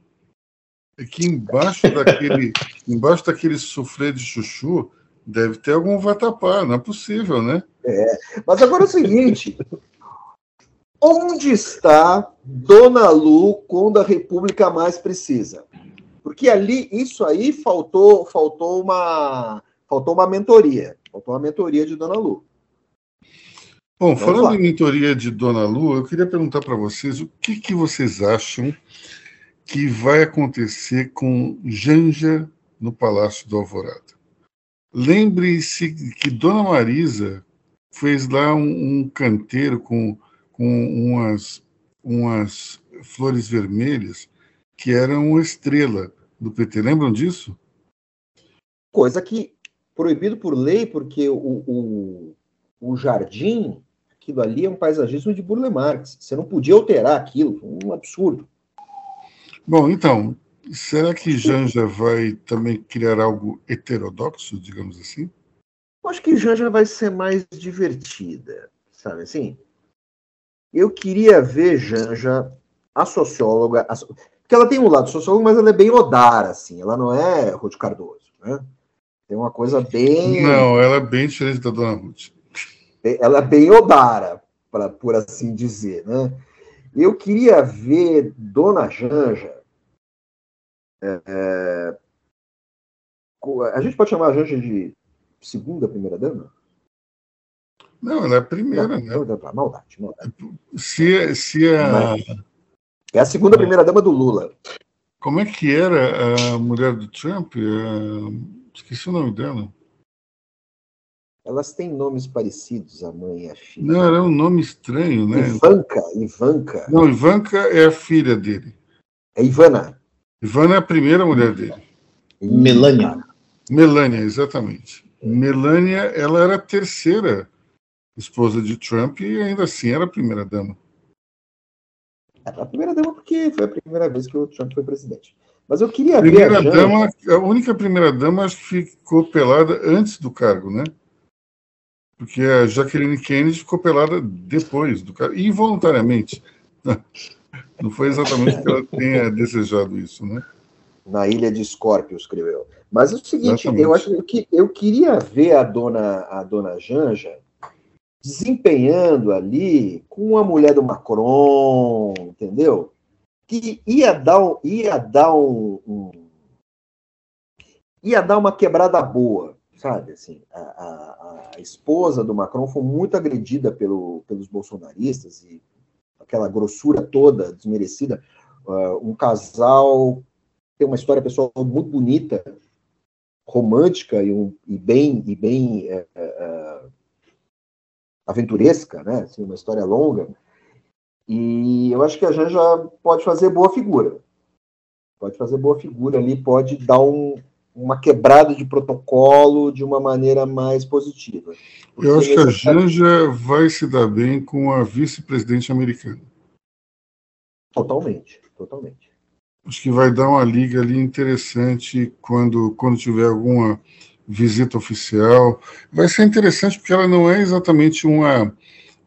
É que embaixo daquele, embaixo daquele suflê de Chuchu deve ter algum vatapá, não é possível, né? É, mas agora é o seguinte, Onde está Dona Lu quando a República mais precisa? Porque ali, isso aí faltou, faltou uma, faltou uma mentoria, faltou uma mentoria de Dona Lu. Bom, Vamos falando lá. em mentoria de Dona Lu, eu queria perguntar para vocês o que, que vocês acham que vai acontecer com Janja no Palácio do Alvorada. Lembre-se que Dona Marisa fez lá um, um canteiro com com umas, umas flores vermelhas que eram uma estrela do PT. Lembram disso? Coisa que proibido por lei, porque o, o, o jardim, aquilo ali é um paisagismo de Burle Marx. Você não podia alterar aquilo, um absurdo. Bom, então, será que Janja vai também criar algo heterodoxo, digamos assim? Acho que Janja vai ser mais divertida, sabe assim? Eu queria ver, Janja, a socióloga, a, porque ela tem um lado sociólogo, mas ela é bem Odara, assim, ela não é Ruth Cardoso, né? Tem uma coisa bem... Não, ela é bem diferente da Dona Ruth. Ela é bem Odara, pra, por assim dizer, né? Eu queria ver Dona Janja... É, é, a gente pode chamar a Janja de segunda primeira dama? Não, ela é a primeira, não, né? Não, maldade, maldade. Se, se a... É a segunda primeira dama do Lula. Como é que era a mulher do Trump? Esqueci o nome dela. Elas têm nomes parecidos, a mãe e a filha. Não, era um nome estranho, né? Ivanka, Ivanka. Não, Ivanka é a filha dele. É Ivana. Ivana é a primeira mulher dele. Melania. Melania, exatamente. Melania, ela era a terceira esposa de Trump e ainda assim era a primeira dama. A primeira dama porque foi a primeira vez que o Trump foi presidente. Mas eu queria primeira ver a dama, a única primeira dama acho que ficou pelada antes do cargo, né? Porque a Jacqueline Kennedy ficou pelada depois do cargo, involuntariamente. Não foi exatamente que ela tenha desejado isso, né? Na ilha de Escórpio, escreveu. Mas é o seguinte, exatamente. eu acho que eu queria ver a dona, a dona Janja desempenhando ali com a mulher do Macron, entendeu? Que ia dar, ia dar um, um ia dar uma quebrada boa, sabe? Assim, a, a, a, esposa do Macron foi muito agredida pelo, pelos bolsonaristas e aquela grossura toda desmerecida. Uh, um casal tem uma história pessoal muito bonita, romântica e, um, e bem e bem uh, uh, aventuresca, né? Assim, uma história longa. E eu acho que a Janja pode fazer boa figura. Pode fazer boa figura ali, pode dar um, uma quebrada de protocolo de uma maneira mais positiva. Eu acho que a Janja vai se dar bem com a vice-presidente americana. Totalmente, totalmente. Acho que vai dar uma liga ali interessante quando, quando tiver alguma visita oficial. Vai ser interessante porque ela não é exatamente uma,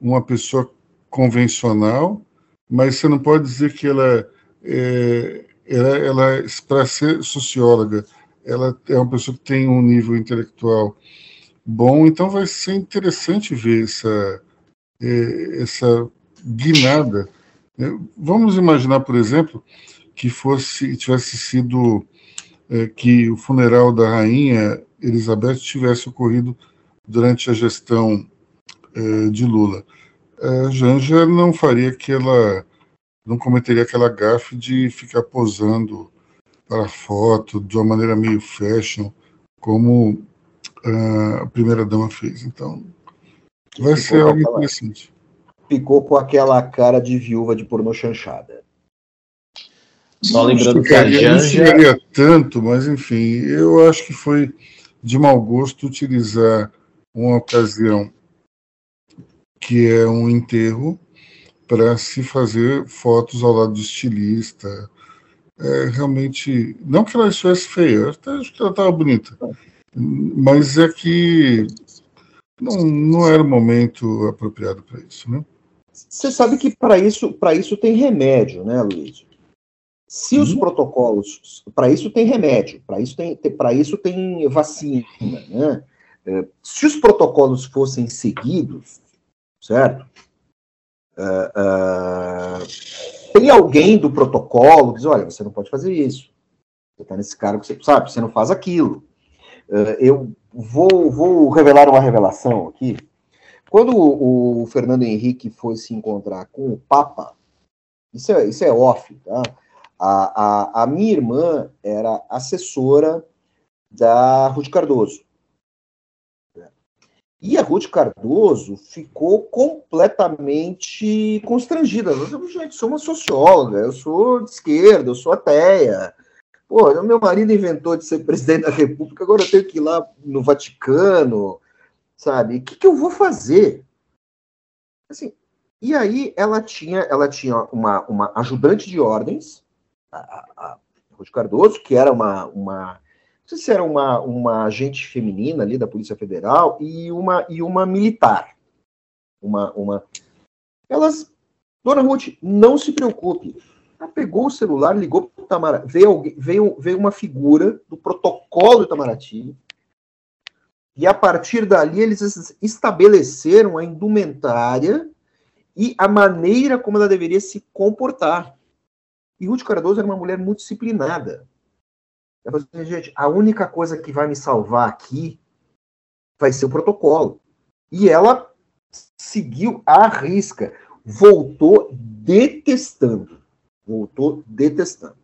uma pessoa convencional, mas você não pode dizer que ela é, ela, ela para ser socióloga, ela é uma pessoa que tem um nível intelectual bom, então vai ser interessante ver essa, é, essa guinada. Vamos imaginar, por exemplo, que fosse tivesse sido é, que o funeral da rainha Elizabeth tivesse ocorrido durante a gestão eh, de Lula. A Janja não faria aquela, não cometeria aquela gafe de ficar posando para foto de uma maneira meio fashion, como a primeira dama fez. Então, vai Ficou ser algo interessante. Ficou com aquela cara de viúva de pornô chanchada. Só lembrando que a Janja... Não tanto, mas enfim, eu acho que foi de mau gosto utilizar uma ocasião que é um enterro para se fazer fotos ao lado do estilista. É, realmente, não que ela estivesse feia, até acho que ela estava bonita, mas é que não, não era o momento apropriado para isso, né? Você sabe que para isso, para isso tem remédio, né, Luiz? Se os uhum. protocolos, para isso tem remédio, para isso tem, para isso tem vacina, né? É, se os protocolos fossem seguidos, certo? Uh, uh, tem alguém do protocolo que diz, olha, você não pode fazer isso. Você está nesse cargo, você sabe, você não faz aquilo. Uh, eu vou, vou revelar uma revelação aqui. Quando o, o Fernando Henrique foi se encontrar com o Papa, isso é, isso é off, tá? A, a, a minha irmã era assessora da Ruth Cardoso. E a Ruth Cardoso ficou completamente constrangida. Eu, gente, sou uma socióloga, eu sou de esquerda, eu sou ateia. Pô, meu marido inventou de ser presidente da República, agora eu tenho que ir lá no Vaticano, sabe? O que, que eu vou fazer? Assim, e aí ela tinha, ela tinha uma, uma ajudante de ordens, a, a Ruth Cardoso, que era uma, uma não sei se era uma, uma agente feminina ali da Polícia Federal e uma, e uma militar. Uma, uma... Elas, Dona Ruth, não se preocupe. Ela pegou o celular, ligou para o Itamaraty, veio, alguém, veio, veio uma figura do protocolo do Itamaraty, e a partir dali eles estabeleceram a indumentária e a maneira como ela deveria se comportar. E Ruth Cardoso era uma mulher muito disciplinada. Ela falou assim, gente, a única coisa que vai me salvar aqui vai ser o protocolo. E ela seguiu à risca, voltou detestando. Voltou detestando.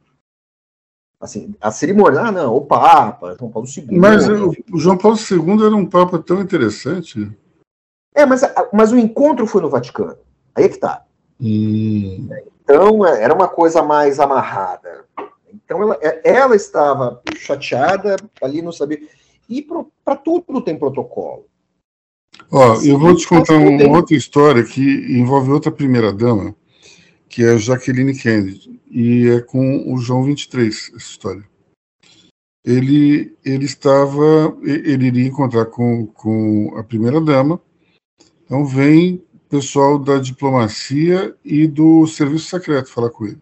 Assim, a cerimônia, ah, não, o Papa, João Paulo II. Mas o João Paulo II era um Papa tão interessante. É, mas, mas o encontro foi no Vaticano. Aí é que tá. Hum. Então, é, era uma coisa mais amarrada. Então, ela, é, ela estava chateada, ali não sabia. E para tudo tem protocolo. Ó, eu vou te contar uma outra história que envolve outra primeira-dama, que é a Jacqueline Kennedy, e é com o João 23, essa história. Ele, ele estava, ele iria encontrar com, com a primeira-dama, então vem pessoal da diplomacia e do serviço secreto falar com ele.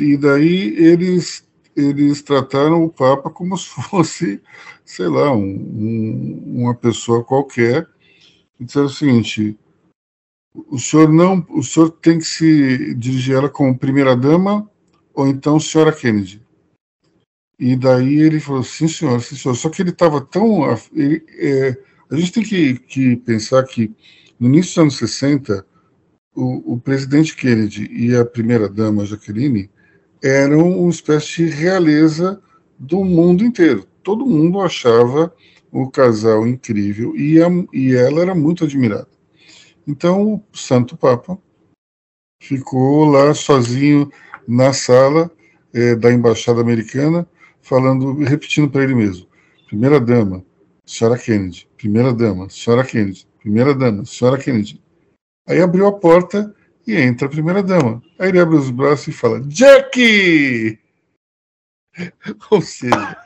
E daí eles, eles trataram o Papa como se fosse sei lá, um, um, uma pessoa qualquer, e disseram o seguinte: o senhor não, o senhor tem que se dirigir ela como primeira dama ou então senhora Kennedy. E daí ele falou, sim senhor, sim senhor. Só que ele estava tão. Ele, é, a gente tem que, que, pensar que no início dos anos 60, o, o presidente Kennedy e a primeira dama Jacqueline eram uma espécie de realeza do mundo inteiro todo mundo achava o casal incrível e, a, e ela era muito admirada. Então o Santo Papa ficou lá sozinho na sala é, da embaixada americana, falando, repetindo para ele mesmo: primeira dama, senhora Kennedy, primeira dama, senhora Kennedy, primeira dama, senhora Kennedy. Aí abriu a porta e entra a primeira dama. Aí ele abre os braços e fala: Jack! Ou seja,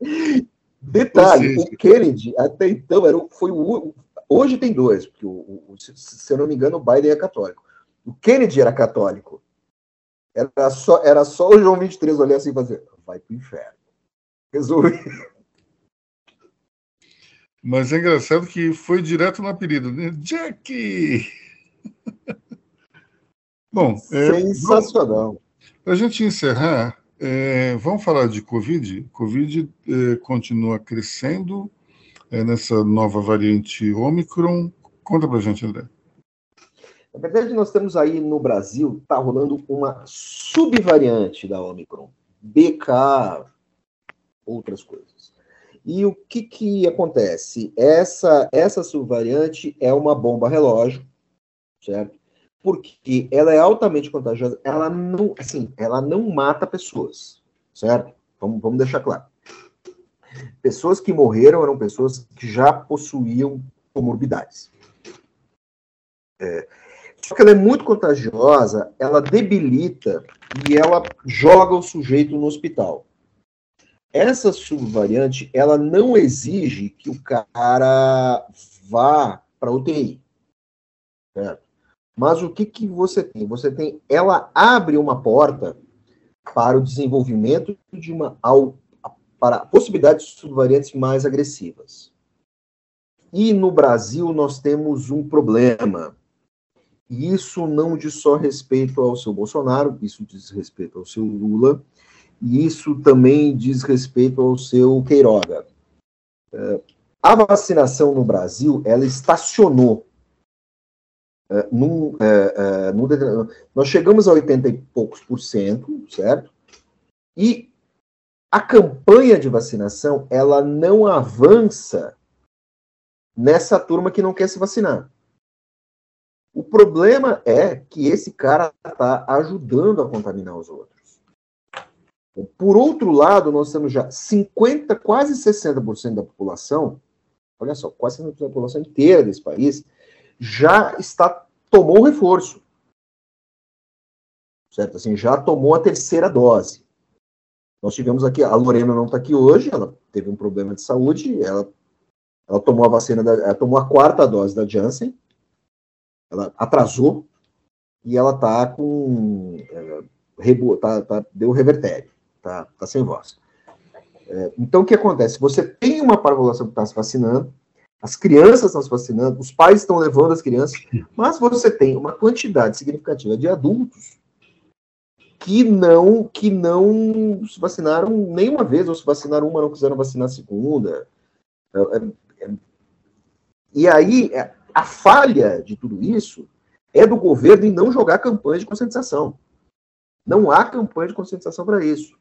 Detalhe, seja, o Kennedy até então era, foi o. Hoje tem dois, porque, o, o, se eu não me engano, o Biden é católico. O Kennedy era católico. Era só, era só o João 23 olhar assim e fazer: vai pro inferno. Resolvi. Mas é engraçado que foi direto no apelido, né? Jack! Bom, é, sensacional. Para a gente encerrar, é, vamos falar de Covid? Covid é, continua crescendo é, nessa nova variante Omicron. Conta para a gente, André. Na verdade, nós temos aí no Brasil, está rolando uma subvariante da Omicron. BK, outras coisas. E o que, que acontece? Essa, essa subvariante é uma bomba relógio, certo? porque ela é altamente contagiosa, ela não, assim, ela não mata pessoas, certo? Vamos, vamos deixar claro. Pessoas que morreram eram pessoas que já possuíam comorbidades. É, só que ela é muito contagiosa, ela debilita e ela joga o sujeito no hospital. Essa subvariante, ela não exige que o cara vá para UTI. Certo? Mas o que, que você tem? Você tem, ela abre uma porta para o desenvolvimento de uma para possibilidades de subvariantes mais agressivas. E no Brasil nós temos um problema. E isso não diz só respeito ao seu Bolsonaro, isso diz respeito ao seu Lula, e isso também diz respeito ao seu Queiroga. É, a vacinação no Brasil, ela estacionou é, num, é, num, nós chegamos a 80 e poucos por cento, certo? E a campanha de vacinação, ela não avança nessa turma que não quer se vacinar. O problema é que esse cara está ajudando a contaminar os outros. Por outro lado, nós temos já 50, quase 60% da população, olha só, quase 60% da população inteira desse país, já está tomou o reforço. Certo? Assim, já tomou a terceira dose. Nós tivemos aqui, a Lorena não está aqui hoje, ela teve um problema de saúde, ela, ela tomou a vacina, da, ela tomou a quarta dose da Janssen, ela atrasou, e ela está com. É, tá, tá, deu revertério, tá, tá sem voz. É, então, o que acontece? Você tem uma população que está se vacinando, as crianças estão se vacinando, os pais estão levando as crianças, mas você tem uma quantidade significativa de adultos que não que não se vacinaram nenhuma vez, ou se vacinaram uma, não quiseram vacinar a segunda. É, é, é, e aí, a falha de tudo isso é do governo em não jogar campanhas de conscientização. Não há campanha de conscientização para isso.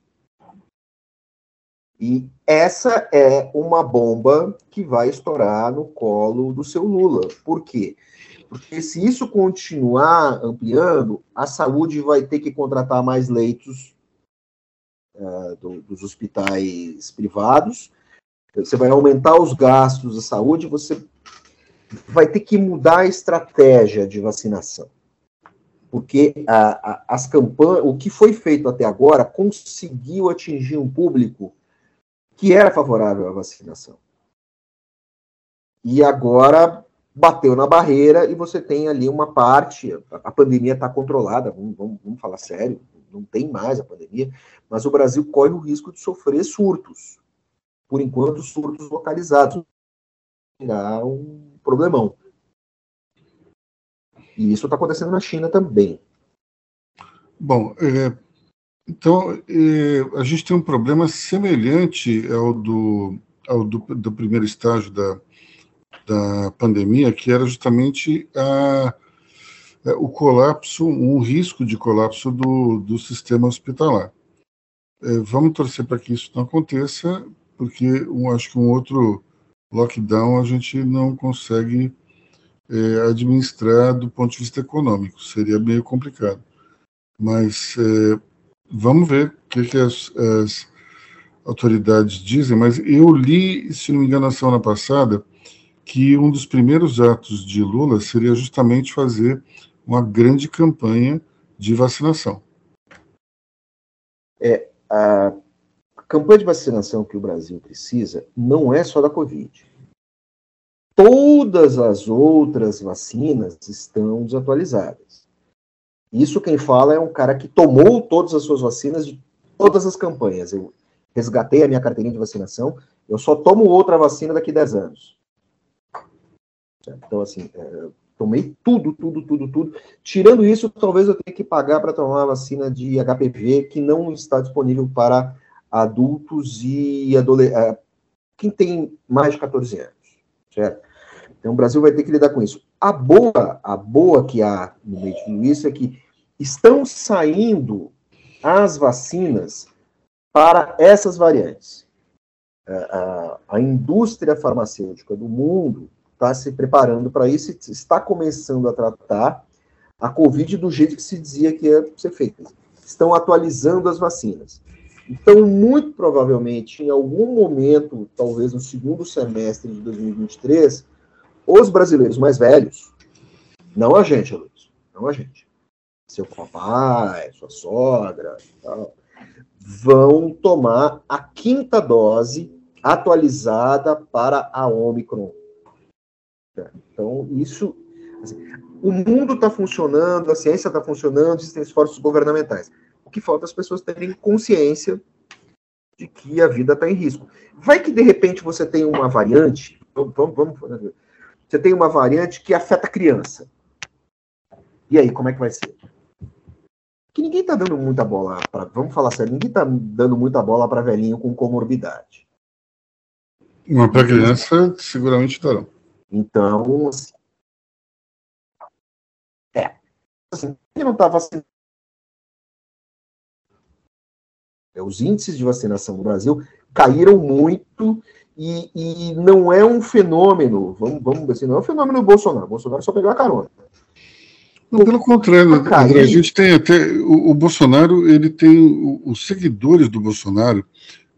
E essa é uma bomba que vai estourar no colo do seu Lula. Por quê? Porque se isso continuar ampliando, a saúde vai ter que contratar mais leitos uh, do, dos hospitais privados, você vai aumentar os gastos da saúde, você vai ter que mudar a estratégia de vacinação. Porque a, a, as campanhas, o que foi feito até agora conseguiu atingir um público que era favorável à vacinação. E agora bateu na barreira e você tem ali uma parte, a pandemia está controlada, vamos, vamos, vamos, falar sério, não tem mais a pandemia, mas o Brasil corre o risco de sofrer surtos. Por enquanto, surtos localizados. Será um problemão. E isso está acontecendo na China também. Bom, é, então é, a gente tem um problema semelhante ao do, ao do, do primeiro estágio da, da pandemia, que era justamente a, é, o colapso, um risco de colapso do, do sistema hospitalar. É, vamos torcer para que isso não aconteça, porque um, acho que um outro lockdown a gente não consegue é, administrar do ponto de vista econômico, seria meio complicado. Mas vamos ver o que, que as, as, autoridades dizem. Mas eu li, se não me engano, na semana passada, que um dos primeiros atos de Lula seria justamente fazer uma grande campanha de vacinação. É, a campanha de vacinação que o Brasil precisa não é só da Covid. Todas as outras vacinas estão desatualizadas. Isso quem fala é um cara que tomou todas as suas vacinas de todas as campanhas. Eu resgatei a minha carteirinha de vacinação, eu só tomo outra vacina daqui a 10 anos. Então, assim, é, tomei tudo, tudo, tudo, tudo. Tirando isso, talvez eu tenha que pagar para tomar a vacina de HPV, que não está disponível para adultos e adolescentes. É, quem tem mais de 14 anos, certo? Então o Brasil vai ter que lidar com isso. A boa, a boa que há no meio de tudo isso é que estão saindo as vacinas para essas variantes. A, é, a, a indústria farmacêutica do mundo está se preparando para isso está começando a tratar a Covid do jeito que se dizia que ia ser feita. Estão atualizando as vacinas. Então, muito provavelmente, em algum momento, talvez no segundo semestre de 2023, os brasileiros mais velhos, não a gente, Luiz, não a gente, seu papai, sua sogra, tal, vão tomar a quinta dose atualizada para a Omicron. Então, isso. Assim, o mundo está funcionando, a ciência está funcionando, existem esforços governamentais. O que falta é as pessoas terem consciência de que a vida está em risco. Vai que de repente você tem uma variante, vamos, vamos, você tem uma variante que afeta a criança. E aí, como é que vai ser? Que ninguém está dando muita bola para, vamos falar sério, ninguém está dando muita bola para velhinho com comorbidade. Mas para criança, seguramente estarão. Então, assim, é. Assim, não está vacinado. É, os índices de vacinação no Brasil caíram muito e, e não é um fenômeno, vamos, vamos assim, não é um fenômeno do Bolsonaro. O Bolsonaro só pegou a carona. Pelo contrário, André, a gente tem até. O, o Bolsonaro, ele tem. Os seguidores do Bolsonaro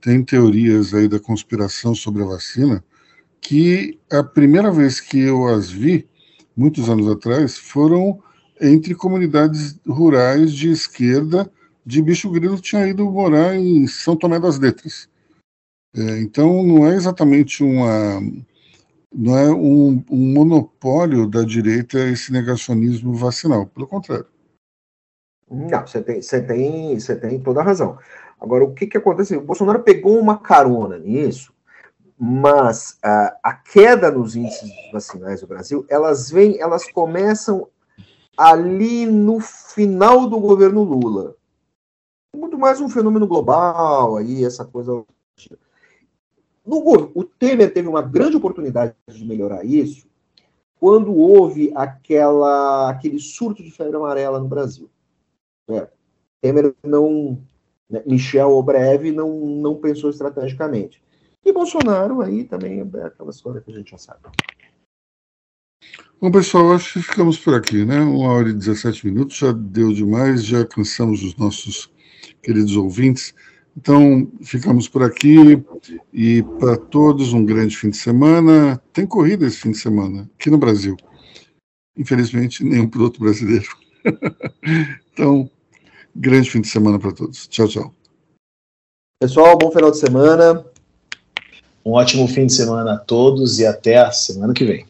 têm teorias aí da conspiração sobre a vacina, que a primeira vez que eu as vi, muitos anos atrás, foram entre comunidades rurais de esquerda de Bicho Grilo tinha ido morar em São Tomé das Letras. É, então não é exatamente uma não é um, um, monopólio da direita esse negacionismo vacinal, pelo contrário. Não, você tem, você tem, você tem toda a razão. Agora, o que, que aconteceu? O Bolsonaro pegou uma carona nisso, mas a, a queda nos índices vacinais do Brasil, elas vêm, elas começam ali no final do governo Lula muito mais um fenômeno global aí, essa coisa. No, o Temer teve uma grande oportunidade de melhorar isso quando houve aquela, aquele surto de febre amarela no Brasil. Temer não, né, Michel ou breve não, não pensou estrategicamente. E Bolsonaro aí também é aquela história que a gente já sabe. Bom, pessoal, acho que ficamos por aqui, né? Uma hora e 17 minutos, já deu demais, já cansamos os nossos queridos ouvintes. Então, ficamos por aqui e para todos um grande fim de semana. Tem corrida esse fim de semana aqui no Brasil. Infelizmente, nenhum piloto brasileiro. então, grande fim de semana para todos. Tchau, tchau. Pessoal, bom final de semana. Um ótimo fim de semana a todos e até a semana que vem.